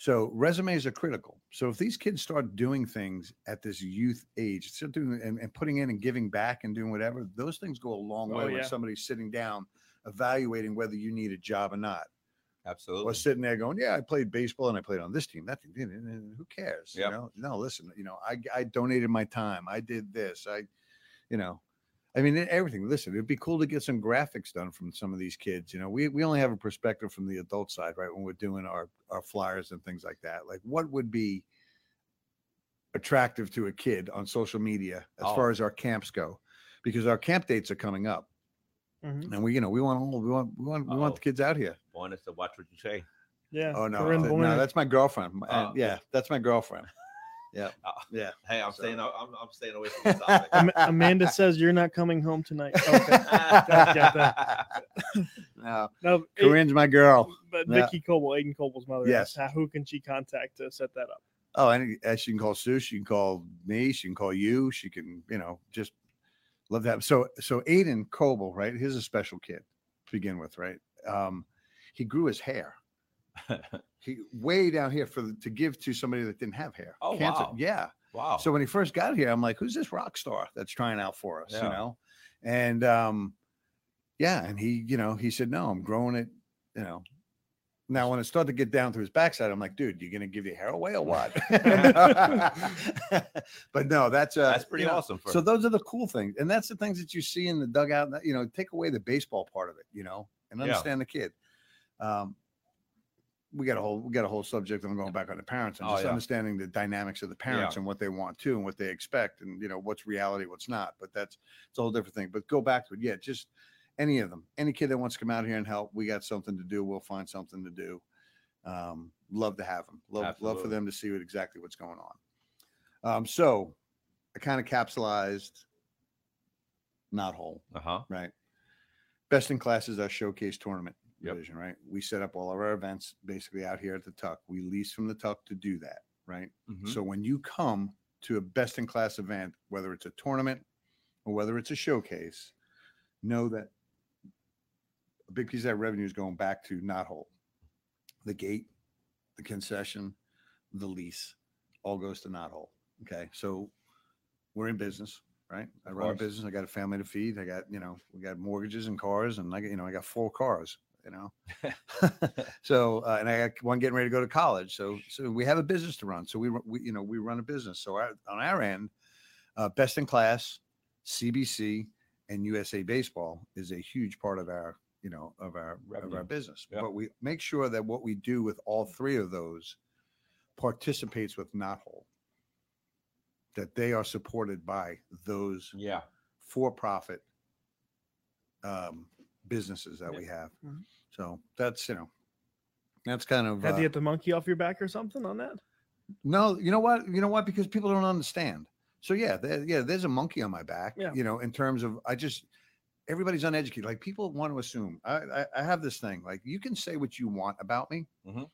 So resumes are critical. So if these kids start doing things at this youth age, start doing and, and putting in and giving back and doing whatever, those things go a long Oh, way when somebody's sitting down evaluating whether you need a job or not. Absolutely. Or sitting there going, Yeah, I played baseball and I played on this team. That team, who cares? Yep. You know, no, listen, you know, I I donated my time. I did this. I, you know, I mean, everything. Listen, it'd be cool to get some graphics done from some of these kids. You know, we, we only have a perspective from the adult side, right? When we're doing our, our flyers and things like that. Like, what would be attractive to a kid on social media as Oh. far as our camps go? Because our camp dates are coming up, Mhm. and we, you know, we want all we want we want we want the kids out here. Want us to watch what you say. Yeah. Oh no, Corinne th- Boyner. no, that's my girlfriend. M- and Oh. yeah, that's my girlfriend. Yeah, *laughs* Oh. yeah. Hey, I'm So- staying. I'm, I'm staying away from this *laughs* topic. Am- Amanda says you're not coming home tonight. *laughs* Okay. got no, No, it- Corinne's my girl. but Yeah. Vicky Coble, Aiden Coble's mother, Yes. asked, "How- who can she contact to set that up? Oh, and uh, she can call Sue. She can call me. She can call you. She can, you know, just love that. So, so Aiden Coble, right? He's a special kid to begin with, right? Um, he grew his hair. *laughs* He way down here for the, to give to somebody that didn't have hair. Oh, Cancer. wow. Yeah. wow. So when he first got here, I'm like, who's this rock star that's trying out for us? You know? And um, yeah, and he, you know, he said, No, I'm growing it, you know. Now when it started to get down to his backside, I'm like, dude, you're gonna give your hair away or what? *laughs* *laughs* but no, that's uh That's pretty you know, awesome. For, so those are the cool things, and that's the things that you see in the dugout. You know, take away the baseball part of it, you know, and Yeah. understand the kid. Um, we got a whole we got a whole subject. I'm going back on the parents and Oh, just yeah. understanding the dynamics of the parents and what they want to and what they expect, and you know what's reality, what's not. But that's it's a whole different thing. But go back to it. Yeah, just any of them, any kid that wants to come out here and help, we got something to do. We'll find something to do. Um, love to have them. Love love for them to see what exactly what's going on. Um, so I kind of capsulized Knothole, uh huh. right? Best in class is our showcase tournament Yep. division, right? We set up all of our events basically out here at the Tuck. We lease from the Tuck to do that, right? Mm-hmm. So when you come to a best in class event, whether it's a tournament or whether it's a showcase, know that a big piece of that revenue is going back to Knothole. The gate, the concession, the lease, all goes to Knothole. Okay. So we're in business, right? I run a business. I got a family to feed. I got, you know, we got mortgages and cars and I got, you know, I got four cars, you know. *laughs* *laughs* so uh, and I got one getting ready to go to college. So so we have a business to run. So we, we you know we run a business. So our, on our end, uh, best in class, CBC, and USA Baseball is a huge part of our you know of our of our business. Yep. But we make sure that what we do with all three of those participates with Knothole. That they are supported by those Yeah. for-profit um, businesses that Yep. we have. Mhm. So that's you know, that's kind of Had uh, to get the monkey off your back or something on that? no. You know what? You know what? Because people don't understand. So yeah, there, yeah. There's a monkey on my back. Yeah. You know, in terms of I just everybody's uneducated. Like people want to assume. I I, I have this thing. Like you can say what you want about me. Mhm.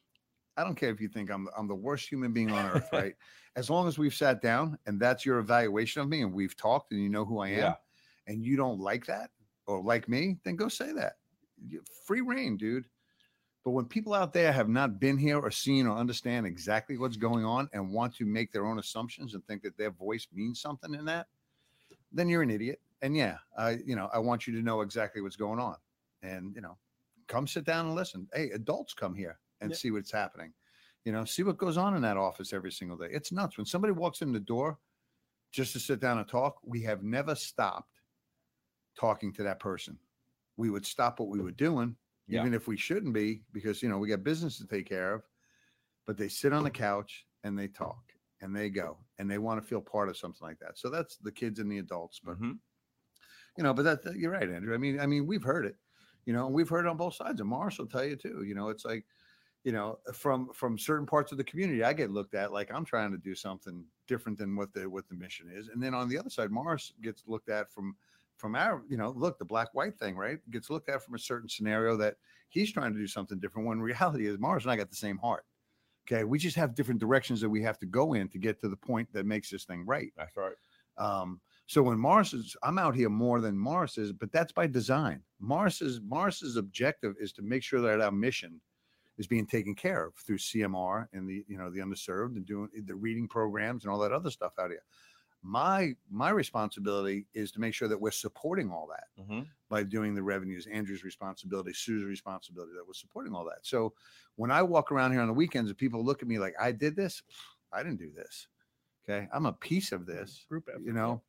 I don't care if you think I'm I'm the worst human being on earth, *laughs* right? As long as we've sat down and that's your evaluation of me and we've talked and you know who I am, Yeah. and you don't like that or like me, then go say that. Free reign, dude. But when people out there have not been here or seen or understand exactly what's going on and want to make their own assumptions and think that their voice means something in that, then you're an idiot. And yeah, I, you know, I want you to know exactly what's going on. And, you know, come sit down and listen. Hey, adults come here and see what's happening. You know, see what goes on in that office every single day. It's nuts. When somebody walks in the door just to sit down and talk, we have never stopped talking to that person. We would stop what we were doing, Yeah. even if we shouldn't be, because you know we got business to take care of. But they sit on the couch and they talk and they go and they want to feel part of something like that. So that's the kids and the adults. But Mhm. you know, but that, you're right, Andrew. I mean, I mean, we've heard it, you know, and we've heard it on both sides. And Morris will tell you too. You know, it's like, you know, from from certain parts of the community, I get looked at like I'm trying to do something different than what the what the mission is. And then on the other side, Morris gets looked at from from our, you know, look, the black white thing, right? Gets looked at from a certain scenario that he's trying to do something different. When reality is, Mars and I got the same heart. Okay, we just have different directions that we have to go in to get to the point that makes this thing right. That's right. Um, so when Mars is, I'm out here more than Mars is, but that's by design. Mars's Mars's objective is to make sure that our mission is being taken care of through CMR and the you know the underserved and doing the reading programs and all that other stuff out here. My my responsibility is to make sure that we're supporting all that Mhm. by doing the revenues. Andrew's responsibility, Sue's responsibility, that was supporting all that. So when I walk around here on the weekends and people look at me like I did this, *sighs* I didn't do this. Okay, I'm a piece of this. Group effort. You know,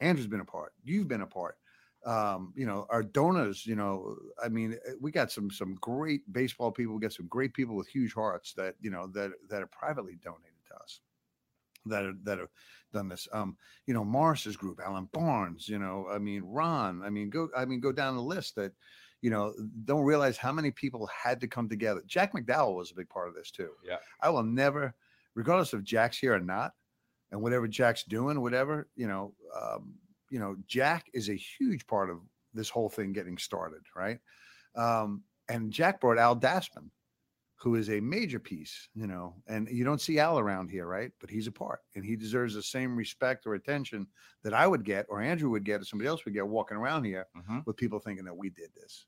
Andrew's been a part. You've been a part. Um, you know, our donors. You know, I mean, eh, we got some some great baseball people. We got some great people with huge hearts that you know that that are privately donated to us. That are, that have done this. Um, you know, Morris's group, Alan Barnes. You know, I mean, Ron. I mean, go. I mean, go down the list that you know don't realize how many people had to come together. Jack McDowell was a big part of this too. Yeah. I will never, regardless of Jack's here or not, and whatever Jack's doing, whatever, you know, um, you know, Jack is a huge part of this whole thing getting started, right? Um, and Jack brought Al Dasman, who is a major piece, you know, and you don't see Al around here, right? But he's a part, and he deserves the same respect or attention that I would get, or Andrew would get, or somebody else would get walking around here Mhm. with people thinking that we did this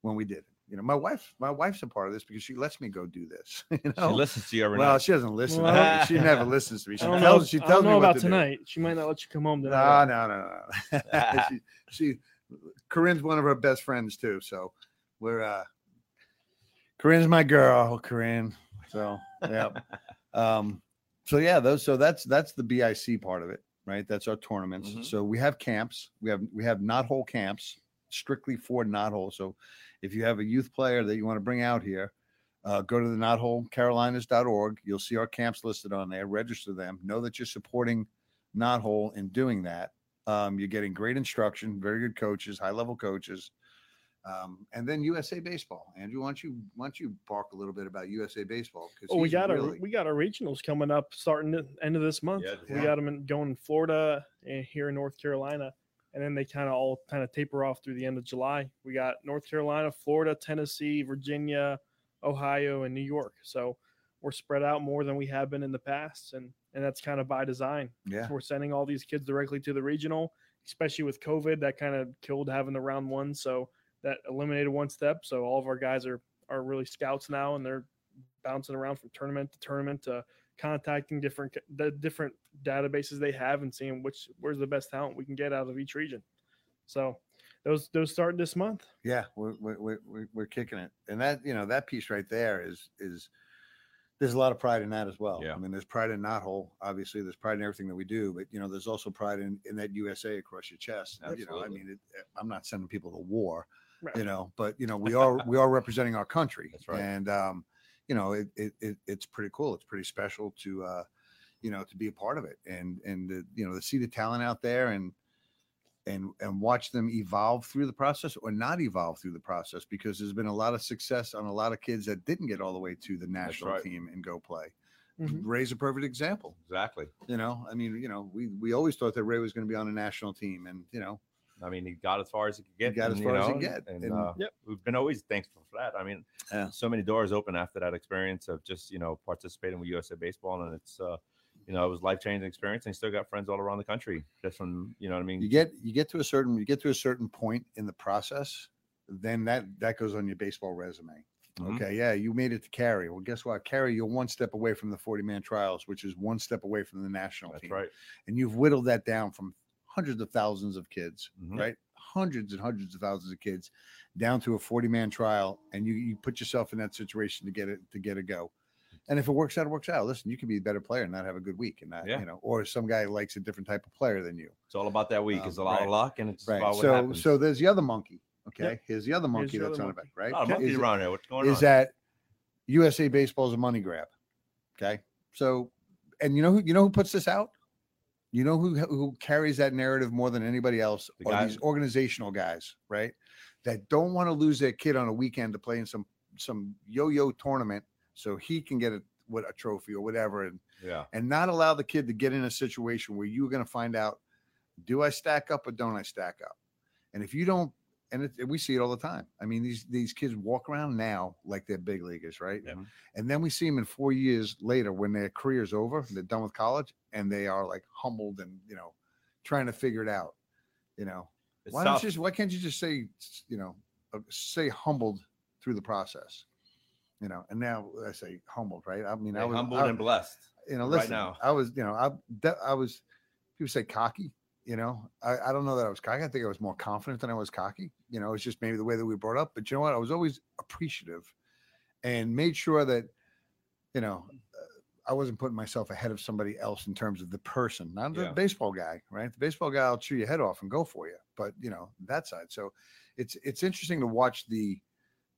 when we did it. You know, my wife, my wife's a part of this because she lets me go do this. *laughs* You She know, listens to you every well, night. she doesn't listen. Well, she never listens to me. *laughs* She I don't tells, know. she I tells don't me know what about to do. tonight. She might not let you come home No, tonight. no, no, no. *laughs* she, she, Corinne's one of her best friends too. So we're, uh, Corinne's my girl, Corinne. So, yeah. *laughs* um, so yeah, those, so that's, that's the BIC part of it, right? That's our tournaments. Mhm. So we have camps. We have, we have Knothole camps strictly for Knothole. So if you have a youth player that you want to bring out here, uh, go to the knotholecarolinas.org. You'll see our camps listed on there. Register them. Know that you're supporting Knothole in doing that. Um, you're getting great instruction, very good coaches, high level coaches. Um, and then USA Baseball. Andrew, why don't you why don't you bark a little bit about USA Baseball? Because Oh, we got our we got our regionals coming up starting the end of this month. Yeah, we yeah. got them in, going in Florida and here in North Carolina, and then they kind of all kind of taper off through the end of July. We got North Carolina, Florida, Tennessee, Virginia, Ohio, and New York. So we're spread out more than we have been in the past, and and that's kind of by design. yeah, We're sending all these kids directly to the regional, especially with COVID. That kind of killed having the round one, so that eliminated one step. So all of our guys are are really scouts now, and they're bouncing around from tournament to tournament to contacting different the different databases they have and seeing which where's the best talent we can get out of each region. So those those start this month. yeah, we're we're, we're- we're we're kicking it, and that you know that piece right there is is there's a lot of pride in that as well. Yeah. I mean, there's pride in Knothole. Obviously, there's pride in everything that we do, but you know, there's also pride in in that USA across your chest. Absolutely. You know, I mean, it, I'm not sending people to war, Right. you know, but you know, we are we are representing our country. That's right. And um, you know, it, it, it it's pretty cool. It's pretty special to uh, you know, to be a part of it and and uh, you know, to see the talent out there and and and watch them evolve through the process or not evolve through the process because there's been a lot of success on a lot of kids that didn't get all the way to the national right. team and go play. Mhm. Ray's a perfect example. Exactly. You know, I mean, you know, we we always thought that Ray was going to be on a national team, and you know, I mean, he got as far as he could get. got as and, far as he know, get, And, and- uh, Yep. we've been always thankful for that. I mean, Yeah. so many doors open after that experience of just, you know, participating with USA Baseball. And it's, uh, you know, it was life changing experience. And he still got friends all around the country just from, you know what I mean? you get you get to a certain you get to a certain point in the process, then that that goes on your baseball resume. Mhm. Okay, yeah, you made it to Cary. Well, guess what? Cary, you're one step away from the 40 man trials, which is one step away from the national That's team. right. And you've whittled that down from hundreds of thousands of kids, Mhm. right? Hundreds and hundreds of thousands of kids down to a 40 man trial. And you you put yourself in that situation to get it to get a go. And if it works out, it works out. Listen, you can be a better player and not have a good week, and not, Yeah. you know, or some guy likes a different type of player than you. It's all about that week. Um, it's a lot right. of luck and it's Right. about what So happens. so there's the other monkey. Okay. Here's the other monkey the that's other on monkey. right? a lot of monkeys Is- around here. What's going is on? that USA baseball is a money grab. Okay. So, and you know who you know who puts this out? You know who who carries that narrative more than anybody else The are guy- these organizational guys, right? That don't want to lose their kid on a weekend to play in some some yo-yo tournament so he can get a what a trophy or whatever and yeah. and not allow the kid to get in a situation where you're going to find out do I stack up or don't I stack up? And if you don't and it, we see it all the time. I mean, these these kids walk around now like they're big leaguers, right? Yeah. And then we see them in four years later when their career's over, they're done with college, and they are like humbled and you know trying to figure it out. You know, It's why don't you just why can't you just say you know uh, say humbled through the process? You know, and now I say humbled, right? I mean, I was humbled I- and blessed. you know, right listen, now. I was, you know, I, I was, people say cocky, you know, I, I don't know that I was cocky. I think I was more confident than I was cocky. You know, it's just maybe the way that we brought up, but you know what? I was always appreciative and made sure that, you know, I wasn't putting myself ahead of somebody else in terms of the person, not the Yeah. baseball guy, right? The baseball guy will chew your head off and go for you, but you know, that side. So it's, it's interesting to watch the,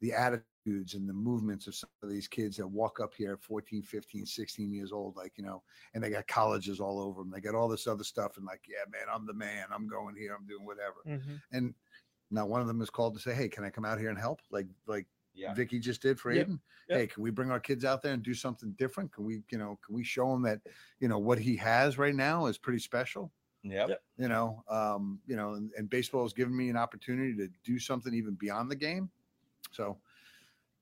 the attitudes and the movements of some of these kids that walk up here at 14, 15, 16 years old, like, you know, and they got colleges all over them. They got all this other stuff and like, yeah, man, I'm the man. I'm going here. I'm doing whatever. Mhm. And not one of them is called to say, Hey, can I come out here and help? Like, like Yeah. Vicky just did for Yep. Aiden. Yep. Hey, can we bring our kids out there and do something different? Can we, you know, can we show them that, you know, what he has right now is pretty special? Yep. Yep. You know, um, you know, and, and baseball has given me an opportunity to do something even beyond the game. So,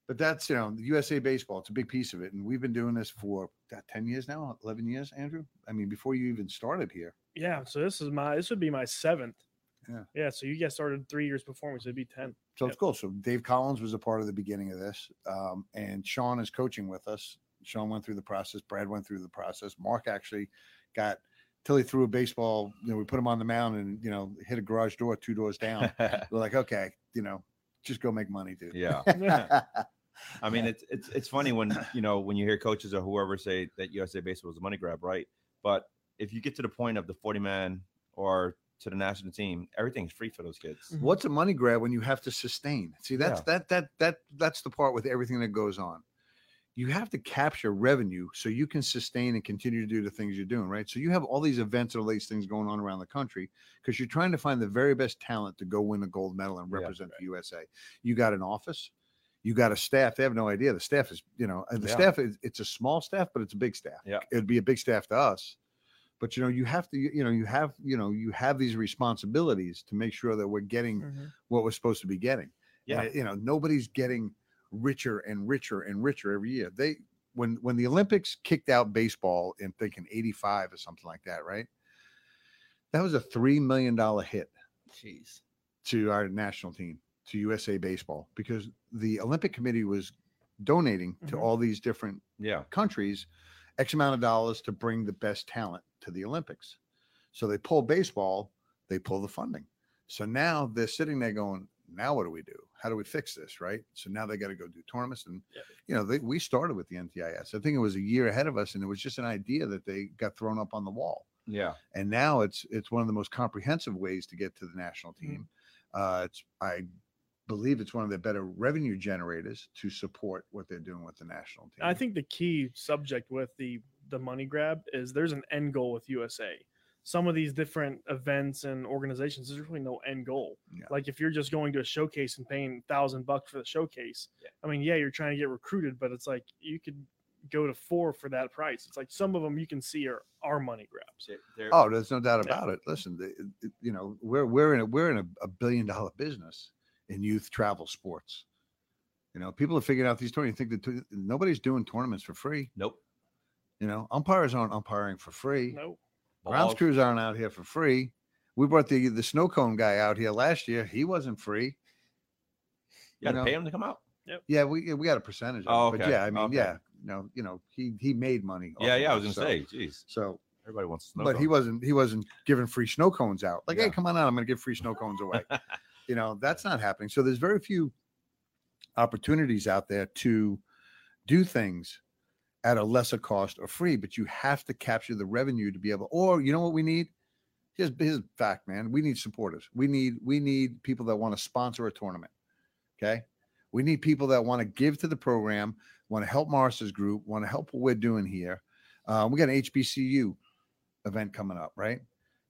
but that's you know, the USA baseball, it's a big piece of it. And we've been doing this for 10 years now, 11 years, Andrew. I mean, before you even started here. Yeah. So this is my this would be my seventh. Yeah. Yeah. So you guys started three years before me, so it'd be ten. So Yep. it's cool. So Dave Collins was a part of the beginning of this, um, and Sean is coaching with us. Sean went through the process. Brad went through the process. Mark actually got till he threw a baseball. You know, we put him on the mound and you know hit a garage door two doors down. *laughs* We're like, okay, you know, just go make money, dude. yeah. *laughs* *laughs* I mean, it's it's it's funny when you know when you hear coaches or whoever say that USA baseball is a money grab, right? But if you get to the point of the forty man or to the national team, everything's free for those kids. What's a money grab when you have to sustain? See, that's Yeah. that that that that's the part with everything that goes on. You have to capture revenue so you can sustain and continue to do the things you're doing, right? So you have all these events and all these things going on around the country because you're trying to find the very best talent to go win a gold medal and Yeah, represent the USA. You got an office, you got a staff. They have no idea. The staff is, you know, the Yeah. staff is it's a small staff, but it's a big staff. Yeah. It'd be a big staff to us but you know you have to you know you have you know you have these responsibilities to make sure that we're getting Mhm. what we're supposed to be getting Yeah. And, you know nobody's getting richer and richer and richer every year they when when the olympics kicked out baseball in thinking 85 or something like that right that was a three million dollar hit Jeez. to our national team to usa baseball because the olympic committee was donating to Mhm. all these different Yeah. countries X amount of dollars to bring the best talent to the Olympics. So they pull baseball, they pull the funding. So now they're sitting there going, now what do we do? How do we fix this? Right. So now they got to go do tournaments. And, Yeah. you know, they, we started with the NTIS. I think it was a year ahead of us, and it was just an idea that they got thrown up on the wall. Yeah. And now it's it's one of the most comprehensive ways to get to the national Mm-hmm. team. Uh, it's I believe it's one of the better revenue generators to support what they're doing with the national team. I think the key subject with the the money grab is there's an end goal with USA. Some of these different events and organizations, there's really no end goal. Yeah. Like if you're just going to a showcase and paying thousand bucks for the showcase, Yeah. I mean, yeah, you're trying to get recruited, but it's like you could go to four for that price. It's like some of them you can see are are money grabs. They're- they're- Oh, there's no doubt Yeah. about it. Listen, the, it- you know, we're we're in a we're in a, a billion dollar business in youth travel sports. You know, people are figuring out these tournaments. Think that t- nobody's doing tournaments for free. nope. You know, umpires aren't umpiring for free. No, Grounds Balls. crews aren't out here for free. We brought the the snow cone guy out here last year. He wasn't free. You got to know. pay him to come out. Yeah, Yeah, we we got a percentage. Of Oh, it, But yeah, I mean, Okay. yeah, no, you know, he he made money. Yeah, yeah. I was so- gonna say, jeez, So everybody wants to snow. but he wasn't he wasn't giving free snow cones out like hey come on out i'm going to give free snow cones away *laughs* you know that's not happening so there's very few opportunities out there to do things at a lesser cost or free but you have to capture the revenue to be able or you know what we need here's, here's fact man we need supporters we need we need people that want to sponsor a tournament okay we need people that want to give to the program want to help mars's group want to help what we're doing here uh, we got an hbcu event coming up, right?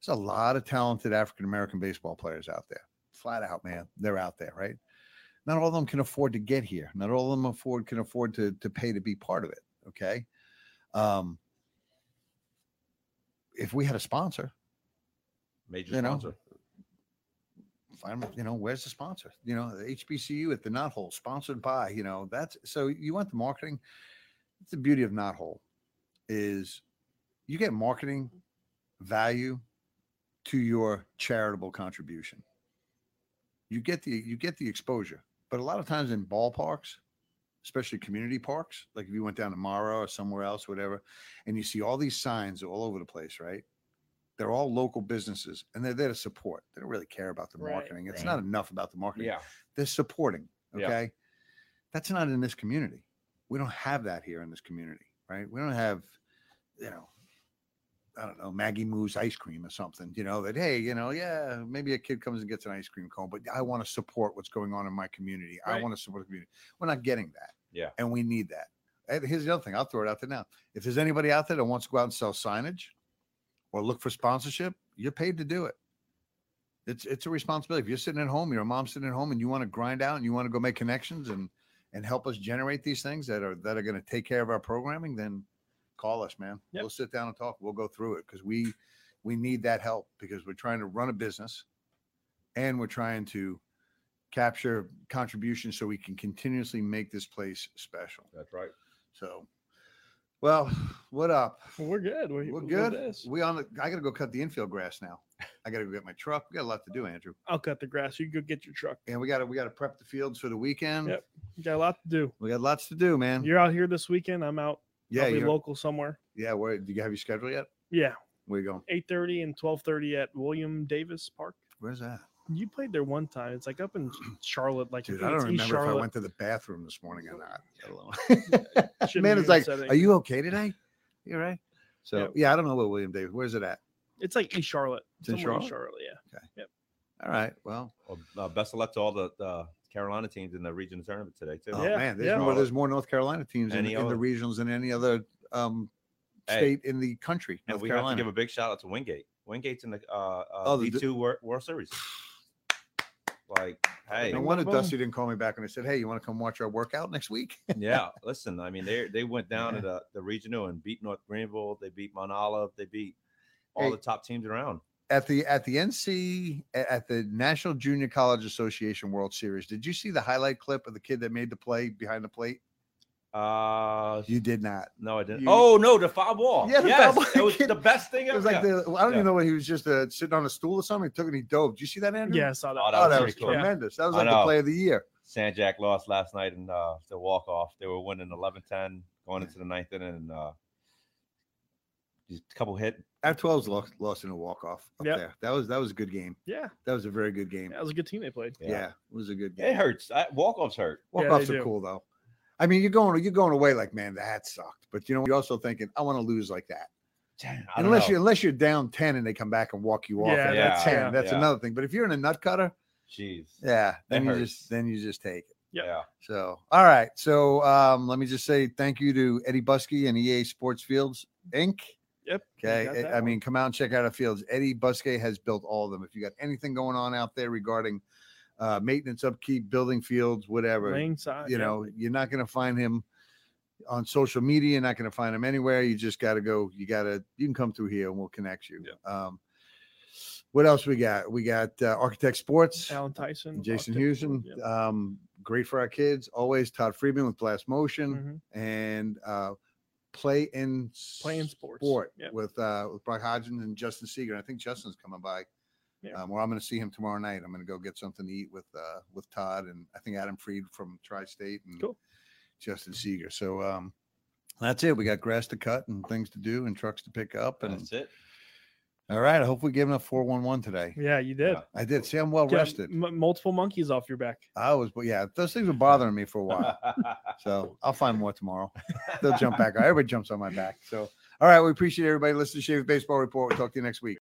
There's a lot of talented African American baseball players out there. Flat out, man. They're out there, right? Not all of them can afford to get here. Not all of them afford can afford to to pay to be part of it. Okay. Um if we had a sponsor, major you know, sponsor. find you know where's the sponsor you know the hbcu at the Knothole sponsored by you know that's so you want the marketing it's the beauty of Knothole is you get marketing value to your charitable contribution you get the you get the exposure but a lot of times in ballparks especially community parks like if you went down to mara or somewhere else whatever and you see all these signs all over the place right? They're all local businesses and they're there to support. They don't really care about the Right, marketing. It's right. not enough about the marketing. Yeah. they're supporting Yeah. okay? That's not in this community. We don't have that here in this community right? We don't have you know i don't know maggie moo's ice cream or something you know that hey you know yeah maybe a kid comes and gets an ice cream cone but i want to support what's going on in my community. I want to support the community. We're not getting that Yeah. and we need that and here's the other thing i'll throw it out there now if there's anybody out there that wants to go out and sell signage or look for sponsorship you're paid to do it it's it's a responsibility. If you're sitting at home, you're a mom sitting at home, and you want to grind out and you want to go make connections and and help us generate these things that are that are going to take care of our programming, then call us, man. Yep. We'll sit down and talk. We'll go through it because we we need that help because we're trying to run a business and we're trying to capture contributions so we can continuously make this place special. That's right. So, well, what up? We're good. We, We're good. This. We on the. I got to go cut the infield grass now. I got to go get my truck. We got a lot to do, Andrew. I'll cut the grass. You can go get your truck. and we got to we got to prep the fields for the weekend. Yep. You got a lot to do. We got lots to do, man. You're out here this weekend. I'm out. yeah, I'll be you're, local somewhere. yeah. Where do you have your schedule yet? Yeah, Where you going? 8:30 and 12:30 at William Davis Park. Where's that, You played there one time. It's like up in *clears throat* Charlotte. Like dude? think I don't it's East remember if I Charlotte. went to the bathroom this morning or not. *laughs* let *laughs* man, it's like, upsetting. are you okay today? You're right. So Yep. yeah, I don't know what William Davis. Where's it at? It's like East Charlotte. It's in somewhere Charlotte? yeah. Okay. Yep. All right. Well, Well, uh, best of luck to all the, the Carolina teams in the region tournament today too. oh Yeah, man, there's yeah. more. There's more North Carolina teams in, in the other- regionals than any other um, Hey. state in the country. and we Carolina. have to give a big shout out to Wingate. Wingate's in the uh, uh Oh, the- D2 World, World Series. *sighs* *laughs* Like, hey, no Boom, wonder. Dusty didn't call me back and I said, "Hey, you want to come watch our workout next week?" *laughs* yeah. Listen, I mean, they they went down to the, the regional and beat North Greenville. They beat Mount Olive. They beat all Hey. the top teams around. at the at the NC at the National Junior College Association World Series. Did you see the highlight clip of the kid that made the play behind the plate? Uh, You did not. no, I didn't. You- oh no, the foul ball. Yeah, the yes, foul ball it was *laughs* the best thing It was like Yeah. the I don't Yeah. even know what he was just uh, sitting on a stool or something. He took it and he dove. Did you see that, Andrew? Yeah, I saw that. Oh, that Oh, was that pretty was cool. tremendous. That was like the play of the year. Sanjak lost last night in uh, the walk off. They were winning 11-10 going into the ninth inning, and uh, just a couple hit. F 12's lost lost in a walk off up Yep. there. That was that was a good game. Yeah, That was a very good game. that was a good team they played. Yeah, it was a good game. It hurts. Walk offs hurt. Walk offs they are do. cool though. I mean, you're going you're going away like, man, that sucked. But you know, you're also thinking, I want to lose like that. I don't unless know. you unless you're down 10 and they come back and walk you off Yeah, at that's- 10 yeah, that's yeah. another thing but if you're in a nut cutter Jeez. yeah then you hurts. just then you just take it Yep. Yeah. so all right so um let me just say thank you to eddie buskey and ea sports fields inc Yep. okay I- i one. mean come out and check out our fields eddie buskey has built all of them if you got anything going on out there regarding uh maintenance upkeep building fields whatever Laying side. you yeah. know you're not going to find him on social media you're not going to find him anywhere you just got to go you got to you can come through here and we'll connect you um what else we got we got uh, architect sports Alan Tyson, jason Houston, yep. um great for our kids always todd friedman with blast motion Mhm. and uh play in Play in sports. sport Yep. with uh with brock hodgins and justin seeger i think justin's coming by Yeah. um, well, I'm going to see him tomorrow night. I'm going to go get something to eat with uh, with Todd and I think Adam Freed from Tri-State and Cool. Justin Seeger. So um, that's it. We got grass to cut and things to do and trucks to pick up. And That's it. all right, I hope we gave enough 411 today. Yeah, you did. Yeah. I did. See, I'm well Get rested. m- multiple monkeys off your back. I was, but yeah, those things were bothering me for a while. *laughs* So I'll find more tomorrow. They'll jump back. Everybody jumps on my back. So, all right, we appreciate everybody listening to Shave Baseball Report. We'll talk to you next week.